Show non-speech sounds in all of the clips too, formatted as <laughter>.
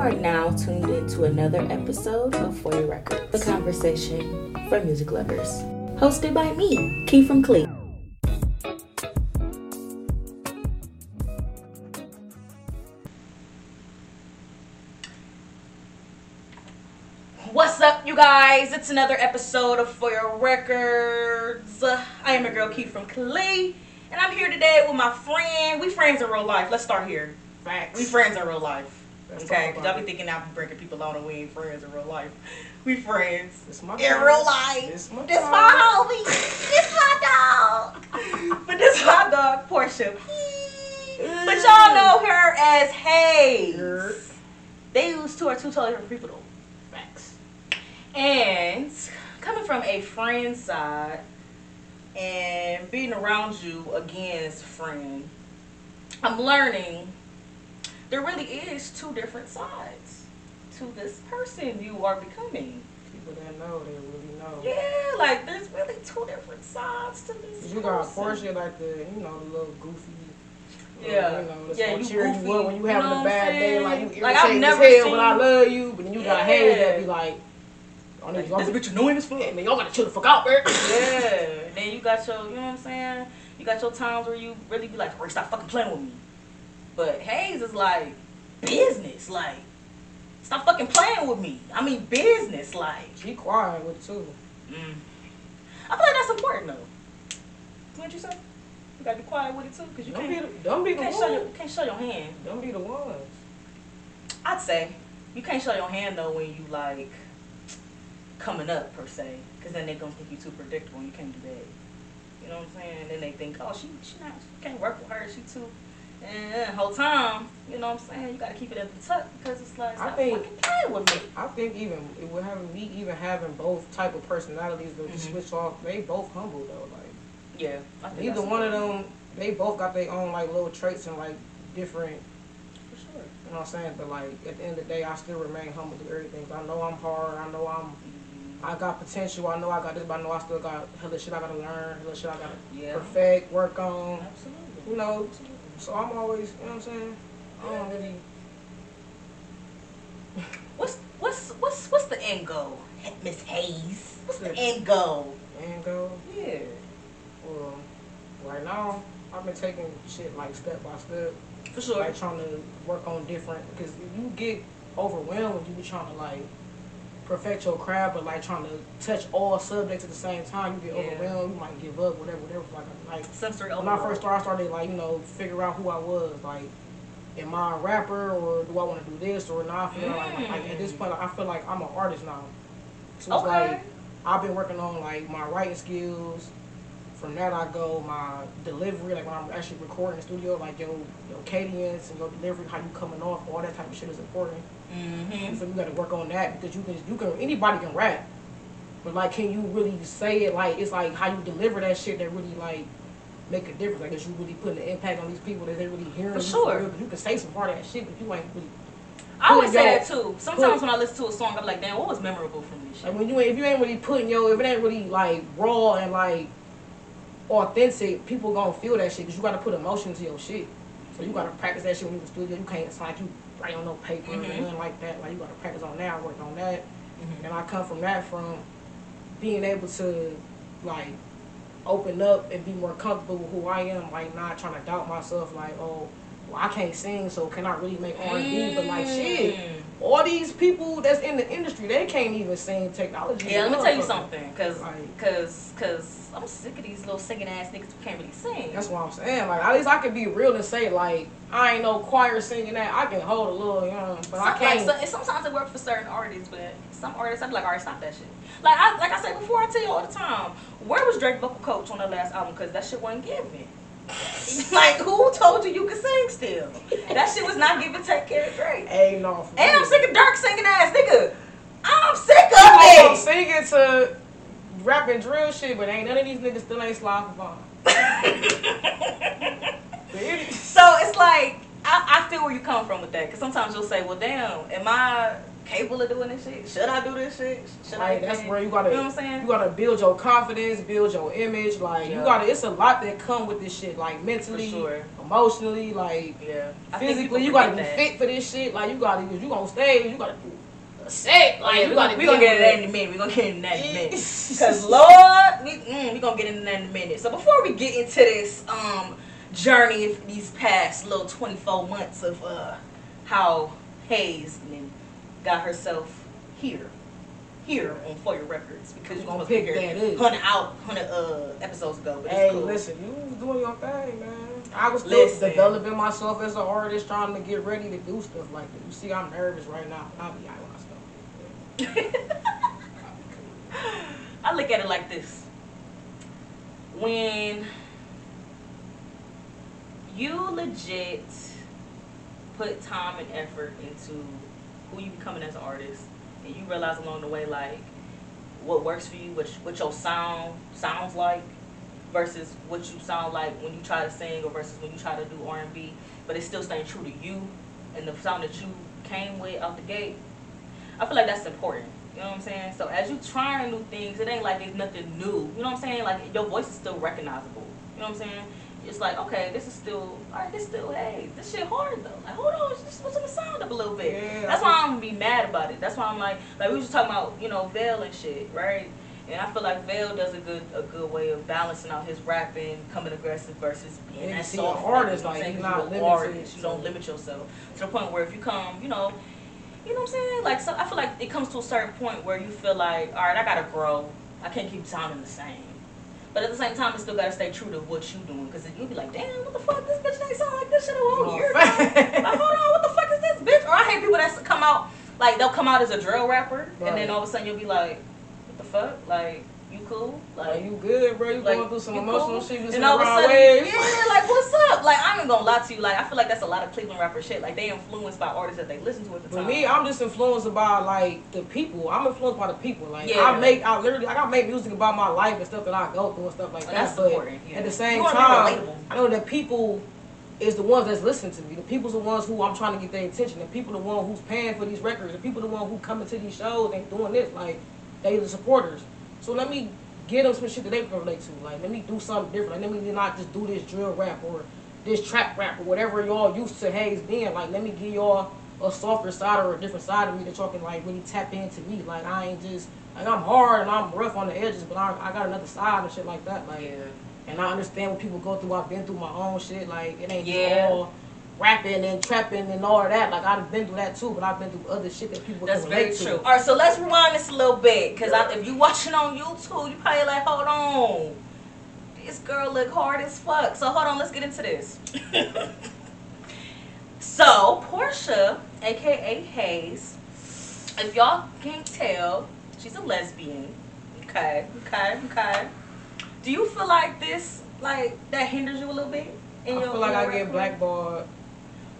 are now tuned into another episode of For Your Records, the conversation for music lovers. Hosted by me, Key from Clee. What's up, you guys? It's another episode of For Your Records. I am your girl Keith from Clee, and I'm here today with my friend. We friends in real life. Let's start here. Facts. We friends in real life. Let's okay? Because y'all be thinking I be breaking people out and we ain't friends in real life. <laughs> We friends. This my In real life. This my This time. my homie. This my dog. <laughs> but this my dog, Portia. But y'all know her as Hayes. They use two or two totally different people though. Facts. And coming from a friend side and being around you again as a friend, I'm learning there really is two different sides to this person you are becoming. People that know, they really know. Yeah, like there's really two different sides to this. You got. Portia like the, you know, the little goofy. Yeah. You know, that's Yeah, you goofy, you when you you having know a bad day. Like you Like, I've never as hell, seen- but I love you. But then you got Yeah. Hayes that be like, oh, Like, y'all, this bitch, annoying as fuck. man, y'all gotta chill the fuck out, man. Yeah. Then you got your, you know what I'm saying? You got your times where you really be like, Corey, stop fucking playing with me. But Hayes is like business, like stop fucking playing with me. I mean business, like. She quiet with it too. Mm. I feel like that's important though. What you say? You gotta be quiet with it too, cause you Don't can't, the, don't be you the can't show your, one. can't show your hand. Don't be the ones. I'd say you can't show your hand though when you like coming up per se, because then they gonna think you too predictable. and You can't do that. You know what I'm saying? And Then they think, oh, she she not she can't work with her. She too. And whole time, you know what I'm saying? You gotta keep it at the tuck because it's like I think- playing with me. I think even with having me even having both type of personalities to Mhm. switch off, they both humble though. Like Yeah. I think neither one of them, they both got their own like little traits and like different. For sure. You know what I'm saying? But like at the end of the day, I still remain humble to everything. I know I'm hard. I know I'm. I got potential. I know I got this, but I know I still got hella shit I gotta learn, hella shit I gotta Yeah. perfect, work on. Absolutely. You know, so I'm always, you know what I'm saying? I don't really. What's what's what's what's the end goal, Miss Hayes? What's the end goal? End goal? Yeah. Well, right now, I've been taking shit like step by step. For sure. like trying to work on different because if you get overwhelmed when you be trying to like perfect your craft but like trying to touch all subjects at the same time you get Yeah. overwhelmed you might give up whatever whatever like like when I first started I started like you know figure out who I was like am I a rapper or do I want to do this or not I feel like, mm. like at this point I feel like I'm an artist now so it's Okay. like I've been working on like my writing skills from that I go my delivery, like when I'm actually recording in the studio, like your your cadence and your delivery, how you coming off, all that type of shit is important. Mm-hmm. So you got to work on that because you can you can anybody can rap, but like can you really say it like it's like how you deliver that shit that really like make a difference. Like is you really putting an impact on these people that they really hearing For you sure. 'Cause you can say some part of that shit, but you ain't really I always say that too. Sometimes put- when I listen to a song, I'm like, damn, what was memorable from this shit? Like when you if you ain't really putting your, if it ain't really like raw and like authentic, people gonna feel that shit because you gotta put emotion to your shit. So you gotta practice that shit when you in the studio. You can't, it's like you write on no paper Mhm. or nothing like that. Like you gotta practice on that, work on that. Mhm. And I come from that from being able to like open up and be more comfortable with who I am, like not trying to doubt myself, like, oh, well, I can't sing, so can I really make R&B? But like, shit, Mm. all these people that's in the industry, they can't even sing technology. Yeah, let me tell you something, cause, Like- cause, cause I'm sick of these little singing ass niggas who can't really sing. That's what I'm saying. Like, at least I can be real and say, like, I ain't no choir singing that. I can hold a little, you know, but I Some- can't. Like, so, sometimes it works for certain artists, but some artists, I'd be like, all right, stop that shit. Like I, like I said before, I tell you all the time, where was Drake vocal coach on the last album? Cause that shit wasn't given. <laughs> like, who told you you could sing still? That shit was not giving Take care of Drake. Ain't no. And I'm sick of dark singing ass nigga. I'm sick of I'm it. singing to rapping drill shit, but ain't none of these niggas still ain't slide for fun. <laughs> so it's like I, I feel where you come from with that. Because sometimes you'll say, well, damn, am I capable of doing this shit? Should I do this shit? Should Like I? that's where you gotta, You know what I'm saying? you gotta build your confidence, build your image. Like you gotta, it's a lot that come with this shit. Like mentally, sure. emotionally, like Yeah. I think people physically. You gotta be fit for this shit. Like you gotta, you gonna stay. You gotta do. Like yeah, we gotta. gonna, we gonna get into that in a minute. We're gonna get into that in a minute. Cause Lord, we mm, we gonna get into that in a minute. So before we get into this um journey of these past little twenty four months of uh how Hayes got herself here, here on For Your Records because you Gonna supposed to pick here hundred out hundred uh episodes ago. But Hey, it's cool. listen, you was doing your thing, man. I was still Listen. developing myself as an artist, trying to get ready to do stuff like that. You see, I'm nervous right now. I'll be out when <laughs> I look at it like this. When you legit put time and effort into who you becoming as an artist, and you realize along the way, like, what works for you, what, what your sound sounds like, versus what you sound like when you try to sing, or versus when you try to do R&B, but it's still staying true to you and the sound that you came with out the gate. I feel like that's important. You know what I'm saying? So as you trying new things, it ain't like it's nothing new. You know what I'm saying? Like your voice is still recognizable. You know what I'm saying? It's like, okay, this is still, all right, this still, hey, this shit hard though. Like, hold on, just switching the sound up a little bit. Yeah, That's why I'm gonna be mad about it. That's why I'm like, like we was just talking about, you know, Veil and shit, right? And I feel like Veil does a good, a good way of balancing out his rapping, coming aggressive versus being Yeah, that soft. artist, you know what I'm like, saying? you 'Cause not you artist. You don't limit yourself to the point where if you come, you know, you know what I'm saying? Like, so I feel like it comes to a certain point where you feel like, all right, I gotta grow. I can't keep sounding the same. But at the same time, you still gotta stay true to what you doing, because you'll be like, damn, what the fuck? This bitch ain't sound like this shit a whole year like, hold on, what the fuck is this bitch? Or I hate people that come out like they'll come out as a drill rapper, and then all of a sudden you'll be like, what the fuck? Like, you cool? Like you good, bro? You Like, going through some emotional cool? shit, you and all of a sudden, waves. yeah, like what's up? Like I'm not gonna lie to you. Like I feel like that's a lot of Cleveland rapper shit. Like they influenced by artists that they listen to at the time. For me, I'm just influenced by like the people. I'm influenced by the people. Like Yeah. I make, I literally, like, I make music about my life and stuff that I go through and stuff like And that. that's but important, yeah. at the same You wanna be time. I know that people is the ones that's listening to me. The people's the ones who I'm trying to get their attention. The people the one who's paying for these records. The people the one who coming to these shows and doing this. Like they the supporters. So let me get them some shit that they can relate to. Like let me do something different. Like let me not just do this drill rap or this trap rap or whatever y'all used to Hayes being. Like let me give y'all a softer side or a different side of me that y'all can like really tap into me. Like I ain't just like I'm hard and I'm rough on the edges, but I, I got another side and shit like that. Like Yeah. and I understand what people go through. I've been through my own shit. Like it ain't Yeah. all rapping and trapping and all that. Like I've been through that too, but I've been through other shit that people That's can very true. to. All right, so let's rewind this a little bit, cause I, if you watching on YouTube, you probably like, hold on, this girl look hard as fuck. So hold on, let's get into this. <laughs> so Portia, aka Hayes, if y'all can't tell, she's a lesbian. Okay, okay, okay. Do you feel like this, like that hinders you a little bit? In I your, feel like I get blackballed. with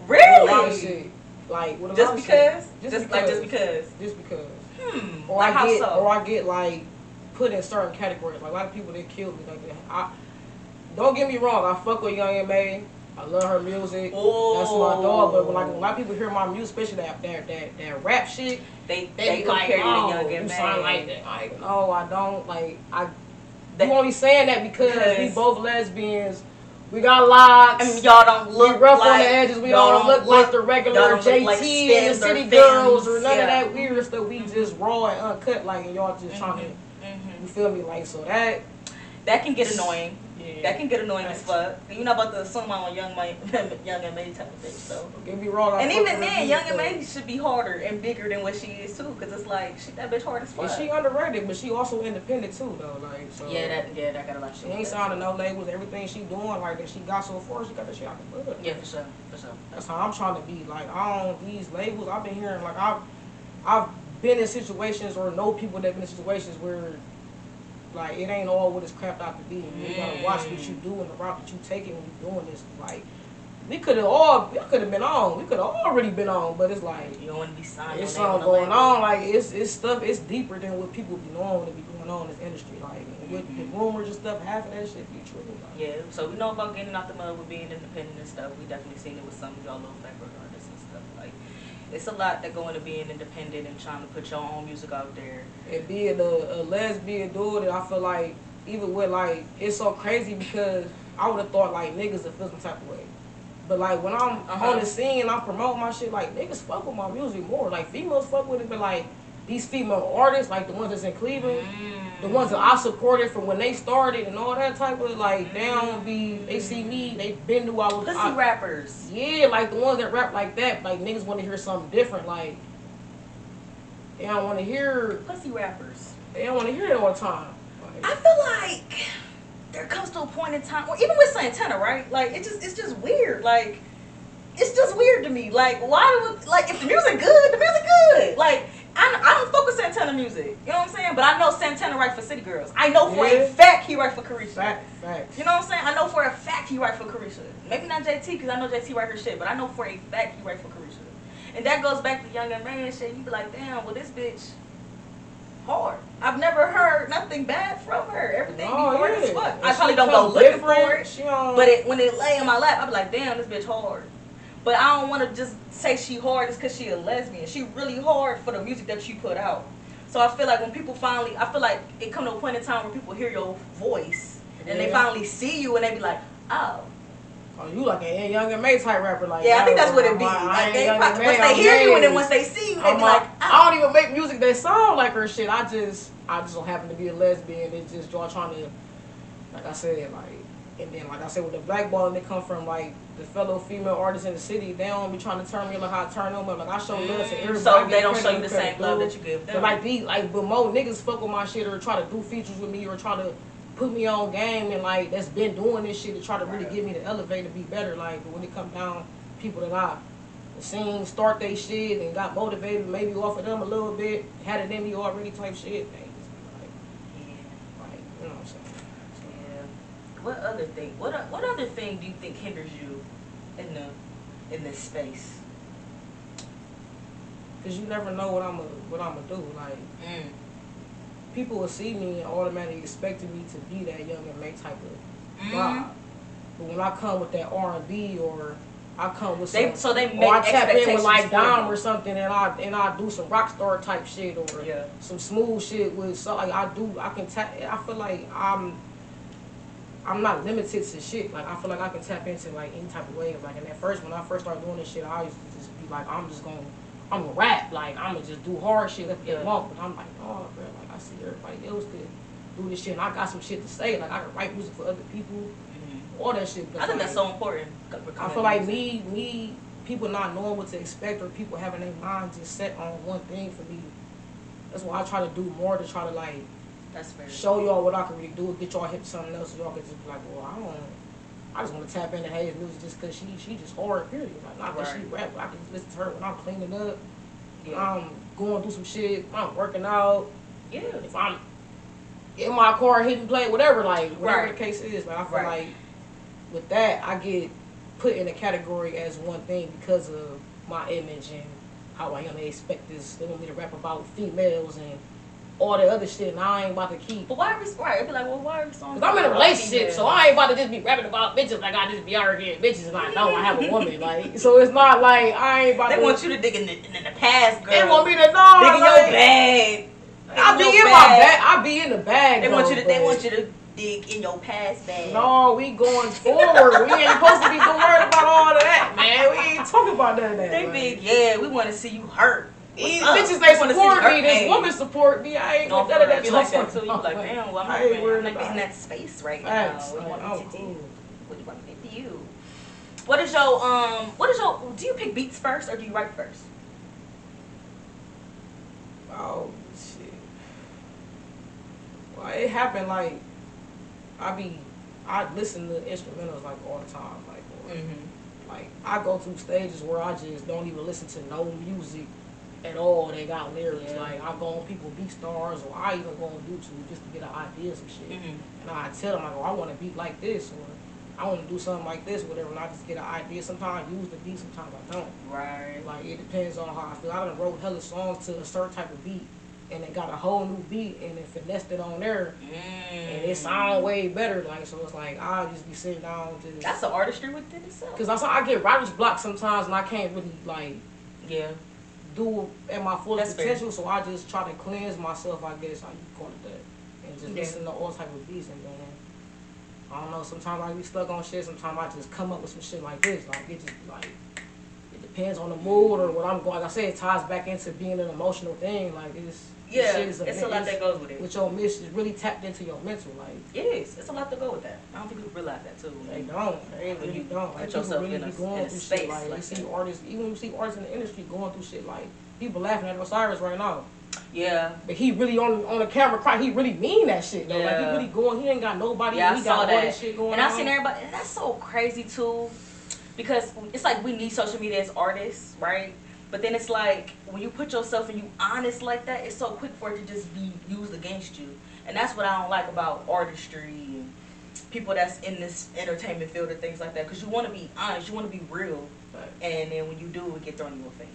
a lot of Really? Like with a Just lot of because? shit. Just, like just because. Just because. Hmm. Or like I get, so? or I get like put in certain categories. Like a lot of people that kill me like that. I don't get me wrong. I fuck with Young M.A. I love her music. Oh. That's my dog. But when like when a lot of people hear my music, especially that that that, that rap shit, they they, they, be compare like, oh, to Young you and sound like that. Like, no, I don't. Like, I. That- you only saying that because, Because- we both lesbians. We got locks. I mean, y'all don't we look rough like, on the edges. We don't look like the regular JT like and the City Girls or none yeah. of that weird stuff. We just raw and uncut, like, and y'all just trying to. Mhm. You feel me? Like, so that. That can get annoying. Yeah. That can get annoying as Right. fuck. You know about to the song on Young M.A, <laughs> Young M.A type of bitch. So. Don't get me wrong. I And even then, Young M.A should be harder and bigger than what she is too, because it's like she that bitch hard as fuck. And she underrated, but she also independent too, though. Like, so. yeah, that yeah, that got a lot of She ain't signing no labels. Everything she doing, like that, she got so far. She got that shit out the mud. Yeah, for sure, for sure. That's how I'm trying to be. Like I don't these labels. I've been hearing like I've I've been in situations or know people that been in situations where like it ain't all what it's crapped out to be. And you gotta mm. watch what you do and the route that you taking when you doing this. Like we could have all we could have been on. We could have already been on, but it's like You don't want to be signed. it's something going label. on. Like it's it's stuff. It's deeper than what people be knowing to be going on in this industry. Like with the mm-hmm. rumors and stuff, half of that shit be true. Like, Yeah, so we know about getting out the mud with being independent and stuff. We definitely seen it with some of y'all little backward artists and stuff. Like, it's a lot that go into being independent and trying to put your own music out there. and being a, a lesbian dude, I feel like even with like it's so crazy because I would have thought like niggas would feel some type of way. But like when I'm Uh-huh. on the scene and I'm promoting my shit, like niggas fuck with my music more. Like females fuck with it, but like these female artists, like the ones that's in Cleveland, the Mm. ones that I supported from when they started and all that type of like they don't be they see me, they been knew I was Pussy I- rappers. Yeah, like the ones that rap like that, like niggas want to hear something different. Like they don't want to hear, Pussy rappers. they don't want to hear it all the time. Like, I feel like there comes to a point in time, or even with Santana, right? Like it just it's just weird. Like it's just weird to me. Like why would like if the music good, the music good. Like I, I don't fuck with Santana music. You know what I'm saying? But I know Santana write for City Girls. I know for Yeah. a fact he write for Caresha. fact, facts. You know what I'm saying? I know for a fact he write for Caresha. Maybe not JT because I know JT write her shit, but I know for a fact he write for Caresha. And that goes back to Young M.A shit. You be like, damn, well this bitch hard. I've never heard nothing bad from her. Everything be Oh, hard yeah. as fuck. And I probably don't go looking for it. But it, when it lay in my lap, I be like, damn, this bitch hard. But I don't want to just say she hard just because she a lesbian. She really hard for the music that she put out. So I feel like when people finally, I feel like it come to a point in time where people hear your voice and they finally see you and they be like, oh. Oh, you like a Young M.A type rapper, like Yeah, I think that's what it be. I Like they, probably- and once they I'm hear you and then once they see you, they I'm be like, like, I oh. don't even make music that sound like her shit. I just, I just don't happen to be a lesbian. It's just y'all trying to, like I said, like, and then like I said with the blackballing, they come from like the fellow female artists in the city. They don't be trying to turn me like how I turn them up. Like I show love to Mm, everybody. so they don't show you the same love that you give them. But like be like, but more niggas fuck with my shit or try to do features with me or try to put me on game and like that's been doing this shit to try to really Right. get me to elevate and be better. Like, but when it come down, people that I seen start they shit and got motivated, maybe off of them a little bit, had it in me already type shit. They just be like, Yeah. like, you know what I'm saying? What other thing? What what other thing do you think hinders you in the in this space? Cause you never know what I'm gonna what I'm gonna do. Like Mm. people will see me and automatically expecting me to be that Young M.A type of Mhm. vibe. But when I come with that R and B or I come with They so they make or I tap in with like Dom or something and I and I do some rock star type shit or Yeah. some smooth shit with so like I do I can tap I feel like I'm I'm not limited to shit. Like I feel like I can tap into like any type of wave. Like in that first when I first started doing this shit, I used to just be like I'm just gonna I'm gonna rap. Like I'm gonna just do hard shit, let's get Yeah. along. But I'm like, oh bro, like I see everybody else that do this shit and I got some shit to say. Like I can write music for other people, Mhm. all that shit. I think that's so important. I feel like me, me, people not knowing what to expect or people having their minds just set on one thing for me. That's why I try to do more to try to like That's fair. show y'all what I can really do, get y'all hip to something else, so y'all can just be like, well, I don't, I just want to tap into Hayes music just because she, she just hard, period. Like, not that she Right. rap, but I can listen to her when I'm cleaning up, Yeah. I'm going through some shit, I'm working out, yeah. if I'm in my car hitting play, whatever, like whatever Right. the case is. But I feel Right. like with that, I get put in a category as one thing because of my image and how I am. They expect this. They want me to rap about females and all the other shit, and I ain't about to keep. But why are we right? It'd be like, well, why are we songs? Cause I'm in a relationship, so I ain't about to just be rapping about bitches like I just be arguing bitches and I know I have a woman. <laughs> Like, so it's not like I ain't about They to. want you to dig in the, in the past, girl. They want me to know. dig in your like, bag. I be your in my bag. I be in the bag. They want you though, to. They want you to dig in your past bag. No, we going forward. we ain't supposed to be doing worried about all of that, man. We ain't talking about none of that. They like, big, yeah. We want to see you hurt. These bitches they support me. This woman support me. I ain't No, none of that. you like that too. You like, damn. Well, I'm not, ain't even, worried I'm not in that space right now. What do you want me to do? What do you want me to do? You. What is your um? What is your? Do you pick beats first or do you write first? Oh shit. Well, it happened like I be I listen to instrumentals like all the time, like or, Mm-hmm. like I go through stages where I just don't even listen to no music at all. They got lyrics. Yeah. Like I go on people BeatStars or I even go on YouTube just to get an idea of some shit. Mm-hmm. And I tell them, I go, I want to beat like this, or I want to do something like this, whatever. And I just get an idea. Sometimes I use the beat, sometimes I don't. Right. Like, it depends on how I feel. I done wrote hella songs to a certain type of beat, and it got a whole new beat and it finessed it on there Mm. and it sound way better. Like so, it's like I'll just be sitting down just That's the artistry within itself. because I I get writer's block sometimes and I can't really like Yeah. Do at my fullest That's fair. potential. So I just try to cleanse myself, I guess, how you call it that, and just Yeah. listen to all type of beats. And then I don't know. Sometimes I be stuck on shit. Sometimes I just come up with some shit like this. Like it just like it depends on the mood or what I'm going. Like I said, it ties back into being an emotional thing. Like it's Yeah. shit is It's a lot that goes with it. with your mission, is really tapped into your mental. Like It is. It's a lot to go with that. I don't think people realize that too. they don't. They When really you don't. Like people really a- be going in a through space shit. Like, like you see artists, even when you see artists in the industry going through shit. Like people laughing at Osiris right now. yeah. But he really on on the camera cry. He really mean that shit though. Like he really going. He ain't got nobody. Yeah, I he saw got all that. this shit going And. I seen everybody. And that's so crazy too, because it's like we need social media as artists, right? But then it's like when you put yourself and you honest like that, it's so quick for it to just be used against you. And that's what I don't like about artistry and people that's in this entertainment field and things like that. Because you want to be honest, you want to be real, But and then when you do, it get thrown in your face.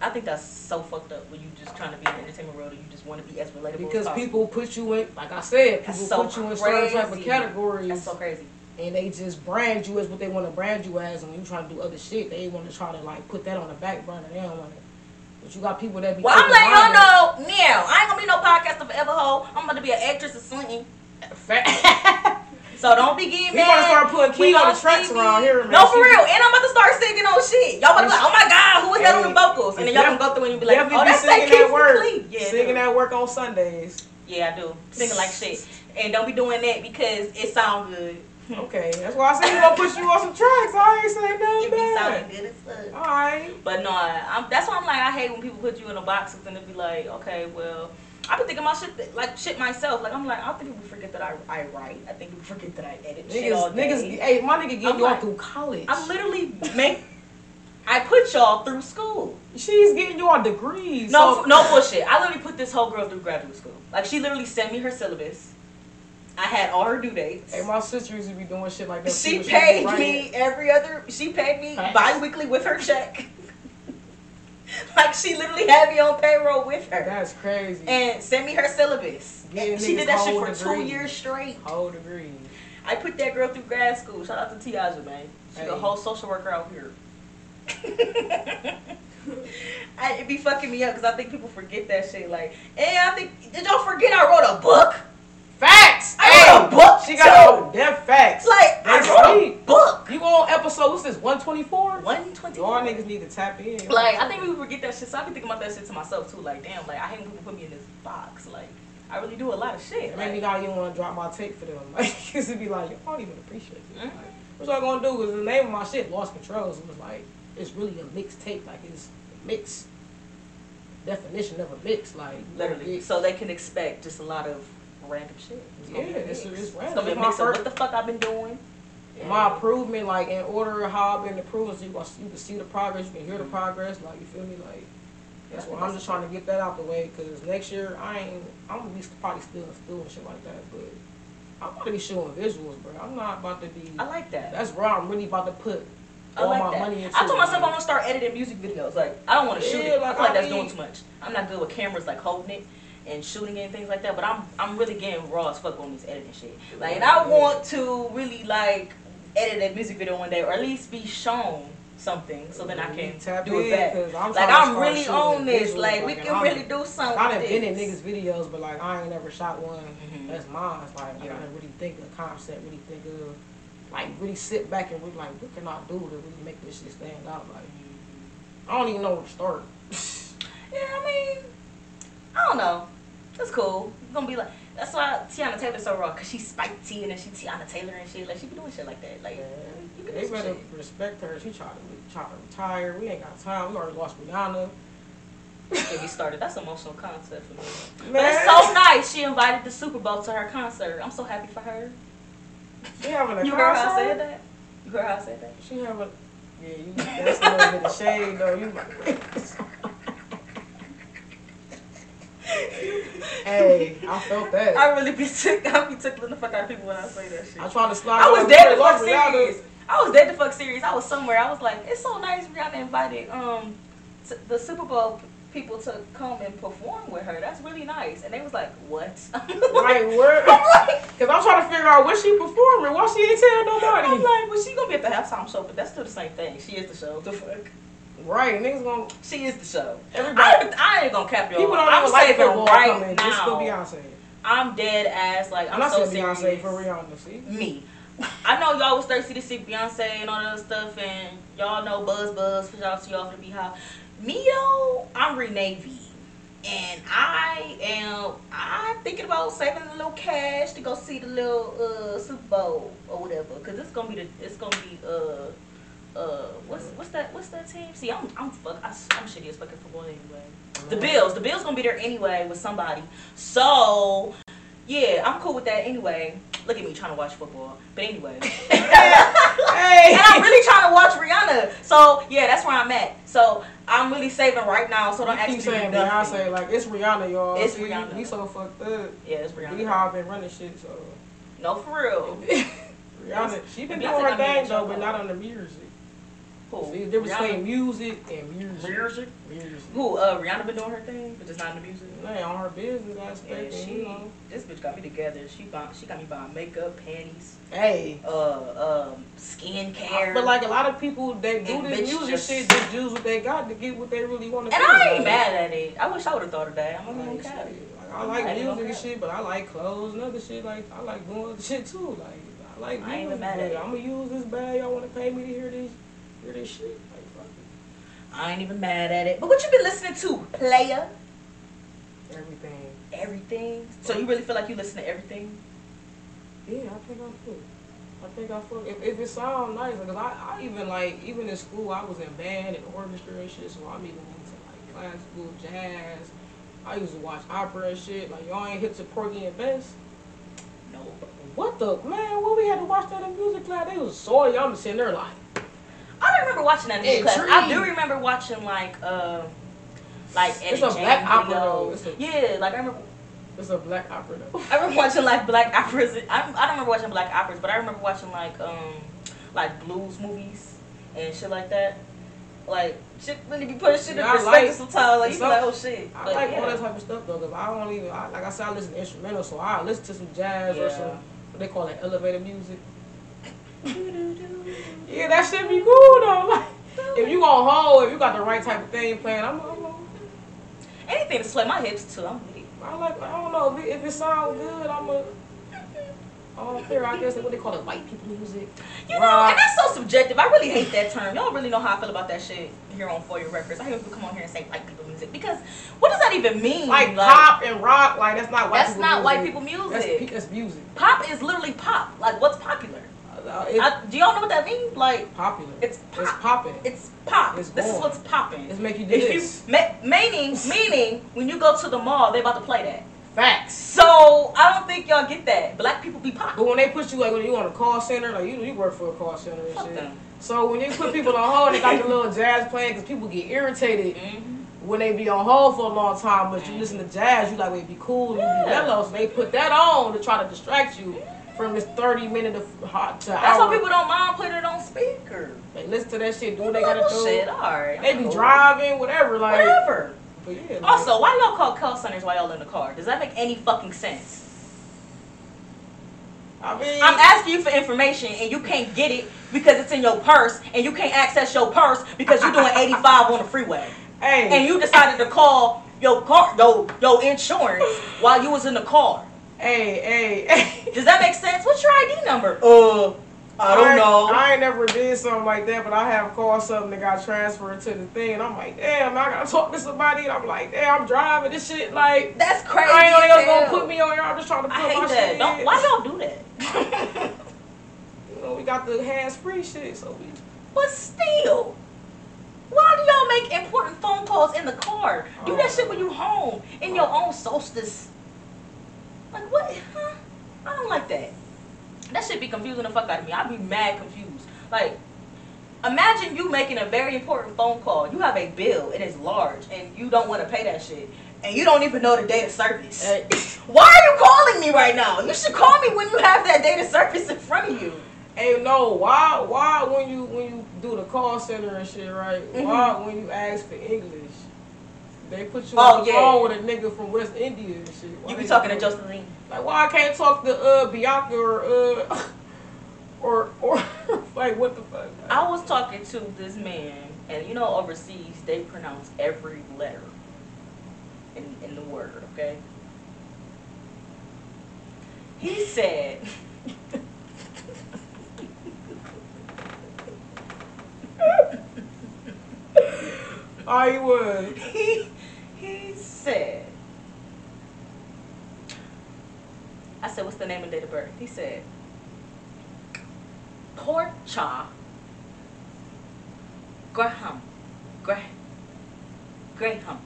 I think that's so fucked up when you just trying to be in the entertainment world and you just want to be as relatable because as possible. people put you in, like I said, people so put you in certain type of categories, That's so crazy. And they just brand you as what they want to brand you as. And when you try to do other shit, they want to try to like put that on the back burner. They don't want to. But you got people that be. Well, I'm letting y'all know now. I ain't gonna be no podcast forever hoe. I'm gonna be an actress or something. <laughs> So don't be getting We mad. gonna start putting key on the tracks around here, man. No, for real. And I'm about to start singing on shit. Y'all about to be like, oh my god, who was that on the vocals? And then y'all can go through and you be like, oh, be that's that that work. Yeah, singing that work on Sundays. Yeah, I do. Singing like shit. And don't be doing that because it sound good. <laughs> Okay, that's why I said we gonna put you on some tracks. I ain't saying It nothing be bad. sounding good as fuck. All right. But no, I'm, that's why I'm like, I hate when people put you in a boxes and they be like, okay, well, I've been thinking about shit, that, like shit myself. Like I'm like, I think people forget that I, I write. I think people forget that I edit shit all Niggas, day. niggas, hey, my nigga getting I'm y'all like- through college. I literally make. I put y'all through school. She's getting y'all degrees. No, so- no bullshit. I literally put this whole girl through graduate school. Like she literally sent me her syllabus. I had all her due dates. Hey, my sister used to be doing shit like that. she when paid me every other. She paid me bi-weekly with her check. <laughs> like she literally had me on payroll with her That's crazy. and sent me her syllabus. Getting she did that shit for two years straight. whole degrees. I put that girl through grad school. Shout out to Tiaja, man. She's a whole social worker out here. <laughs> I, it be fucking me up because I think people forget that shit. Like, and I think did y'all forget I wrote a book? Facts. I wrote a book. She got too. all them facts. like That's I wrote a book. You on episode? What's this? One twenty four. One twenty. Y'all niggas need to tap in. Like I think people forget that shit. So I be thinking about that shit to myself too. Like damn, like I hate when people put me in this box. Like I really do a lot of shit. Me Like, not even want to drop my tape for them. <laughs> Like, cause it'd be like, you don't even appreciate it. Mhm. Like, what y'all gonna do? Cause the name of my shit, Lost Controls, it was like, it's really a mixed tape. Like, it's a mix. Definition of a mix. Like, literally, get- so they can expect just a lot of random shit. It's Yeah, it's- it's It's random. gonna be a mix first- what the fuck I've been doing. my improvement, like in order of how I've been improving, so you, can- you can see the progress, you can hear the Mhm. progress. Like, you feel me? Like, that's why I'm just trying to get that out the way. Cause next year I ain't, I'm gonna be probably still in school and shit like that. But I'm about to be showing visuals, bro. I'm not about to be. I like that. That's where I'm really about to put I all like my that. money into. I told myself I'm gonna start editing music videos. Like I don't want to shoot it. like, I feel like I that's mean- doing too much. I'm not good with cameras like holding it and shooting and things like that. But I'm I'm really getting raw as fuck on this editing shit. Like and I want to really like edit a music video one day or at least be shown something so then I can Tap do it back. I'm Like I'm really on this. Like we can I'm- really do something. I with been in niggas videos, but like I ain't never shot one. Mhm. That's mine. It's like I Yeah. gotta really think of concept, really think of, like really sit back and really like, what can I do to really make this shit stand out? Like I don't even know where to start. <laughs> Yeah, I mean, I don't know. It's cool. It's gonna be like that's why Teyana Taylor's so raw, cause she's spicy and then she Teyana Taylor and shit. Like she be doing shit like that. Like you can They better shit. respect her. She tried to try to retire. We ain't got time. We already lost Rihanna. Get me started. That's emotional concept for me. But it's so nice. She invited the Super Bowl to her concert. I'm so happy for her. She having a You heard how I said that? You heard how I said that? She having. Yeah, you. That's a little bit of shade though. You. <laughs> hey, I felt that. I really be tick. <laughs> I be tickling the fuck out of people when I say that shit. I tried to slide. I was dead to fuck serious. I was dead to fuck serious. I was somewhere. I was like, it's so nice Rihanna invited um t- the Super Bowl people to come and perform with her. That's really nice. And they was like, what? <laughs> Like where? Cause I'm trying to figure out what she performing. Why she ain't tell nobody? I'm like, well, she gonna be at the halftime show, but that's still the same thing. She is the show. The fuck? Right, niggas gonna. She is the show. Everybody- I, I ain't gonna cap y'all. People don't I'm even like saving right coming just for now. Beyonce. I'm dead ass. Like I'm I'm, not so saying Beyonce serious. for Rihanna. See, me. I know y'all was thirsty to see Beyonce and all that stuff, and y'all know Buzz Buzz for y'all to y'all for the BeyHive. Me though, I'm Renee V, and I am I thinking about saving a little cash to go see the little uh Super Bowl or whatever, cause it's gonna be the it's gonna be uh. Uh, what's what's that? What's that team? See, I'm I'm fuck. I, I'm shitty as fucking football anyway. The Bills. The Bills gonna be there anyway with somebody. So, yeah, I'm cool with that anyway. Look at me trying to watch football. But anyway. <laughs> Hey. and I'm really trying to watch Rihanna. So, yeah, that's where I'm at. So, I'm really saving right now. So, don't You ask me keep to saying. Beyonce like it's Rihanna, y'all. It's See, Rihanna. We so fucked up. Yeah, it's Rihanna. BeyHive been running shit, so No, for real. <laughs> Rihanna, she been doing her thing though, but not on the music. Who? See, the difference Rihanna? between music and music. Music? Music. Who? Uh, Rihanna been doing her thing, but just not in the music. Man, on her business aspect, and, she. you know. This bitch got me together. She bought, She got me buying makeup, panties, Hey. uh, um, skincare. But like a lot of people, they do And this music just- shit, just use what they got to get what they really want to And. I ain't mad at it. I wish I would have thought of that. I'm Like, gonna cap. I like I music and shit, but I like clothes and other shit. Like I like doing other shit too. Like I like I ain't even mad at it. I'm gonna use this bag. Y'all want to pay me to hear this, shit? Like fuck I ain't even mad at it. But what you been listening to, player? everything. Everything. So you really feel like you listen to everything? Yeah, I think I do. I think I fuck. If, if it sounds nice, because I, I even like even in school I was in band and orchestra and shit, so I'm even into like classical jazz. I used to watch opera and shit. Like y'all ain't hit to Porgy and Bess. No. What the man? What we had to watch that in music class? They was so young to sitting there like. I don't remember watching that in class. I do remember watching like uh like It's Eddie a black Jane opera, though. A- Yeah, like I remember It's a black opera though. I remember watching like black operas. I, I don't remember watching black operas, but I remember watching like um like blues movies and shit like that. Like shit really be putting shit in Yeah, perspective like- sometimes. Like you be like, oh shit. I But like yeah. all that type of stuff though, cause I don't even I, like I said I listen to instrumental, so I listen to some jazz or some what they call it elevator music. Yeah, that should be cool though. <laughs> Like, if you gonna hold, if you got the right type of thing playing, I'm, I'm, I'm Anything to sway my hips too. I'm with it. I like I don't know if it, if it sounds good, I'm a. I don't care. I guess what they call it, white people music. You know, Rock. and that's so subjective. I really hate that term. Y'all don't really know how I feel about that shit here on For Your Records. I hear people come on here and say white people music because what does that even mean? Like, pop and rock, like that's not white That's people not music. white people music. pe- that's music. Pop is literally pop. Like what's popular? It's I, do y'all know what that means? Like popular. it's It's popping. It's pop. It's this is what's popping. It's make you do If you this. meaning meaning when you go to the mall, they about to play that. Facts. So I don't think y'all get that. Black people be pop. But when they put you like when you on a call center, like you you work for a call center and Fuck shit. them. So when you put people on hold, they got the little jazz playing because people get irritated Mm-hmm. when they be on hold for a long time. But you listen to jazz, you like it be cool, you be Yeah. mellow. So they put that on to try to distract you from this thirty minute of hot to That's hour. why people don't mind putting it on speaker. They listen to that shit, do what they gotta do. Shit, alright. They be driving, whatever. Like, Whatever. But yeah. Also, why y'all call call centers while y'all in the car? Does that make any fucking sense? I mean, I'm asking you for information and you can't get it because it's in your purse and you can't access your purse because you're doing <laughs> 85 on the freeway. hey, And you decided to call your car, your, your insurance while you was in the car. Hey, hey, hey. Does that make sense? What's your ID number? Uh, I don't ain't- know. I ain't never did something like that, but I have called something that got transferred to the thing, and I'm like, damn, I gotta talk to somebody, and I'm like, damn, I'm driving this shit, like, That's crazy. I ain't know they was gonna put me on here. I'm just trying to put I hate my that. shit Don't, in. why y'all do that? <laughs> You know, we got the hands-free shit, so we. But still, why do y'all make important phone calls in the car? Do that shit when you home in your own solstice. Like what? Huh? I don't like that. That shit be confusing the fuck out of me. I'd be mad confused. Like, imagine you making a very important phone call. You have a bill, it is large, and you don't want to pay that shit. And you don't even know the date of service. Hey, <laughs> Why are you calling me right now? You should call me when you have that date of service in front of you. hey, no, why, why when you when you do the call center and shit, right? Mhm. Why when you ask for English, They put you Oh, on the yeah. phone with a nigga from West India and shit. Why You be they talking to do- Josephine. Like, why I can't talk to uh Bianca or uh <laughs> or or <laughs> like what the fuck? I was talking to this man, and you know, overseas they pronounce every letter in in the word. Okay. He said. <laughs> I would. He said. I said, "What's the name and date of birth?" He said, "Porcha Graham, Graham, Graham,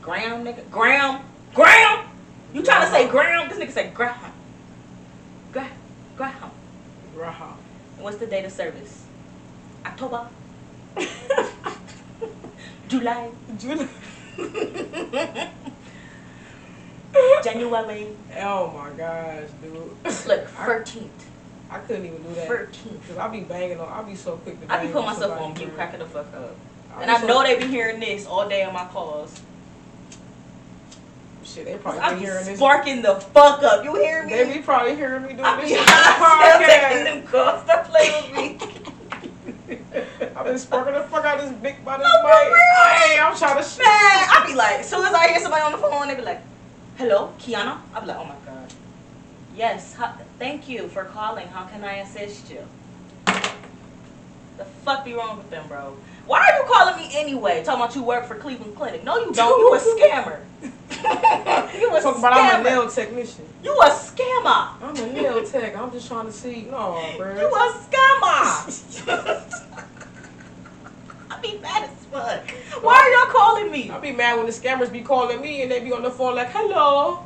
Graham, nigga, Graham, Graham. You trying to say Graham? This nigga said Graham, Gra Graham, Graham. And what's the date of service? October, <laughs> July. July, <laughs> January. Oh my gosh, dude. Look, <laughs> I, thirteenth, I couldn't even do that. thirteenth. Cause I be banging on. I'll be so quick to. I be putting myself on mute, cracking the fuck up, I and I so- know they be hearing this all day on my calls. Shit, they probably I be hearing this. sparking the fuck up. You hear me? They be probably hearing me doing I this be shit <laughs> high, on still the taking them calls. With me. I've been sparking the fuck out of this big by this No, for mic. real? Hey, I'm trying to shit. Man, I be like, as soon as I hear somebody on the phone, they be like, "Hello, Kiana." I be like, "Oh my god." Yes, ho- thank you for calling. How can I assist you? The fuck be wrong with them, bro? Why are you calling me anyway? Talking about you work for Cleveland Clinic? No, you don't. You a <laughs> scammer. <laughs> you a Talking about I'm a nail technician. You a scammer. I'm a nail tech. I'm just trying to see. No, bro. You a scammer. <laughs> I be mad as fuck. Why are y'all calling me? I be mad when the scammers be calling me and they be on the phone like, "Hello,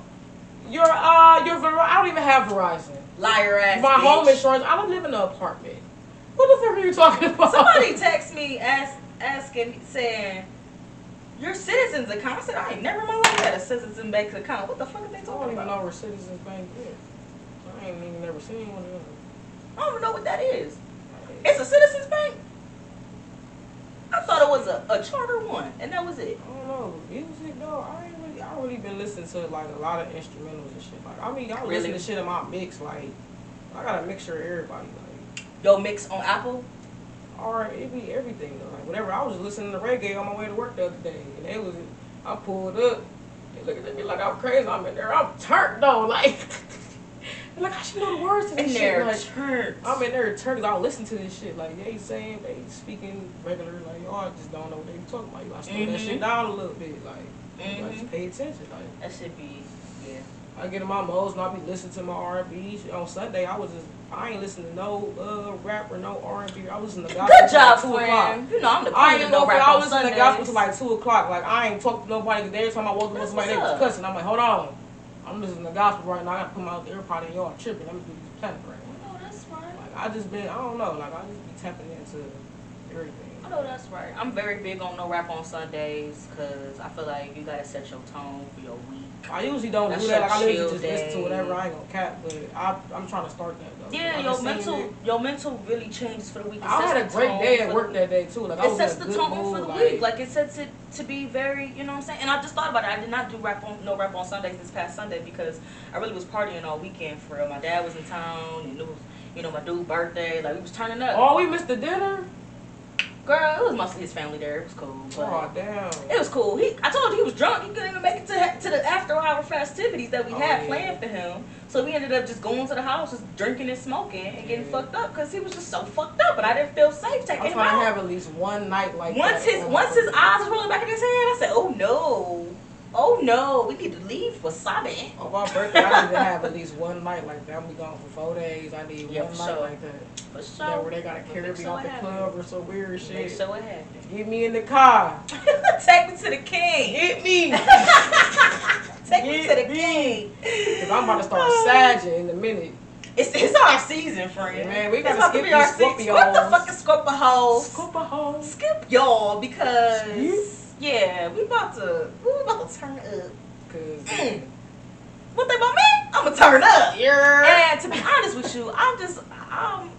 your uh, your Ver- I don't even have Verizon. Liar ass. My bitch. home insurance. I don't live in an apartment. What the fuck are you talking about? Somebody <laughs> text me ask, asking, saying, your citizens account. I said, I ain't never in my life had a citizen bank account. What the fuck are they talking about? I don't even know where Citizens Bank is. I ain't even never seen one of them. I don't even know what that is. It's a citizens bank? I thought it was a, a charter one, and that was it. I don't know. Music though, I ain't really I really been listening to like a lot of instrumentals and shit. Like I mean I listen Really? to shit in my mix, like I got a mixture of everybody, like Yo, mix on Apple? or it be everything though. Like whatever. I was listening to reggae on my way to work the other day and they was I pulled up, they looking at me like I'm crazy, I'm in there, I'm turned though, like <laughs> they're like I should know the words to In this there, shit. Like turns. I'm in there turned I listen to this shit. Like they saying they speaking regular, like y'all just don't know what they talking about. You gotta slow that Mhm. shit down a little bit. Like you gotta Mhm. just pay attention. Like That should be, yeah. I get in my modes and I be listening to my R and B. On Sunday I was just I ain't listening to no uh rap or no r&b B. I listen to gospel Good till job, like two o'clock. friend. You know, I'm the I queen ain't of know no if rap I on was listening to gospel till like two o'clock. Like I ain't talk to nobody. 'cause Every time I walk up to That's somebody, they was cussing. I'm like, hold on, I'm listening to gospel right now. I gotta put my earpod in. Y'all tripping. Let me do this planet right. Oh, that's right. Like I just been, I don't know, like I just be tapping into everything. I know that's right. I'm very big on no rap on Sundays because I feel like you gotta set your tone for your week. I usually don't That's do that. Like I literally chill just listen to whatever. I ain't gonna cap, but I, I'm trying to start that though. Yeah, your mental, it. your mental really changes for the week. It I had a great day at work that day too. Like I It sets the tone mood. for the like, week. Like it sets it to be very, you know what I'm saying? And I just thought about it. I did not do rap on no rap on Sundays this past Sunday because I really was partying all weekend for real. My dad was in town and it was, you know, my dude's birthday. Like we was turning up. oh, we missed the dinner. Girl, it was mostly his family there. It was cool. But Oh damn. It was cool. He, I told you he was drunk. He couldn't even make it to to the after hour festivities that we Oh, had yeah. planned for him. So we ended up just going to the house, just drinking and smoking and getting Yeah. fucked up because he was just so fucked up. But I didn't feel safe taking I'm him trying to have at least one night like once that. his once his eyes was rolling back in his head, I said, "Oh no, oh no, we need to leave wasabi." On my birthday, I need to have at least one night like that. I'm be gone for four days. I need Yeah, one for night sure. like that. For sure. Yeah, where they gotta carry me sure out the club or some weird Make shit. sure it happened. Get me in the car. <laughs> Take me to the king. Hit me. <laughs> Take me to the me. king. Cause I'm about to start sagging in a minute. It's, it's our season, friend. Man, we gotta about to skip be our season. Skip the Scorpios. fucking Scorpios. Scoop a hole. Skip y'all because Skip. Yeah, we about to we about to turn up. Cause Mm. One thing about me, I'ma turn up. yeah. And to be honest with you, I'm just um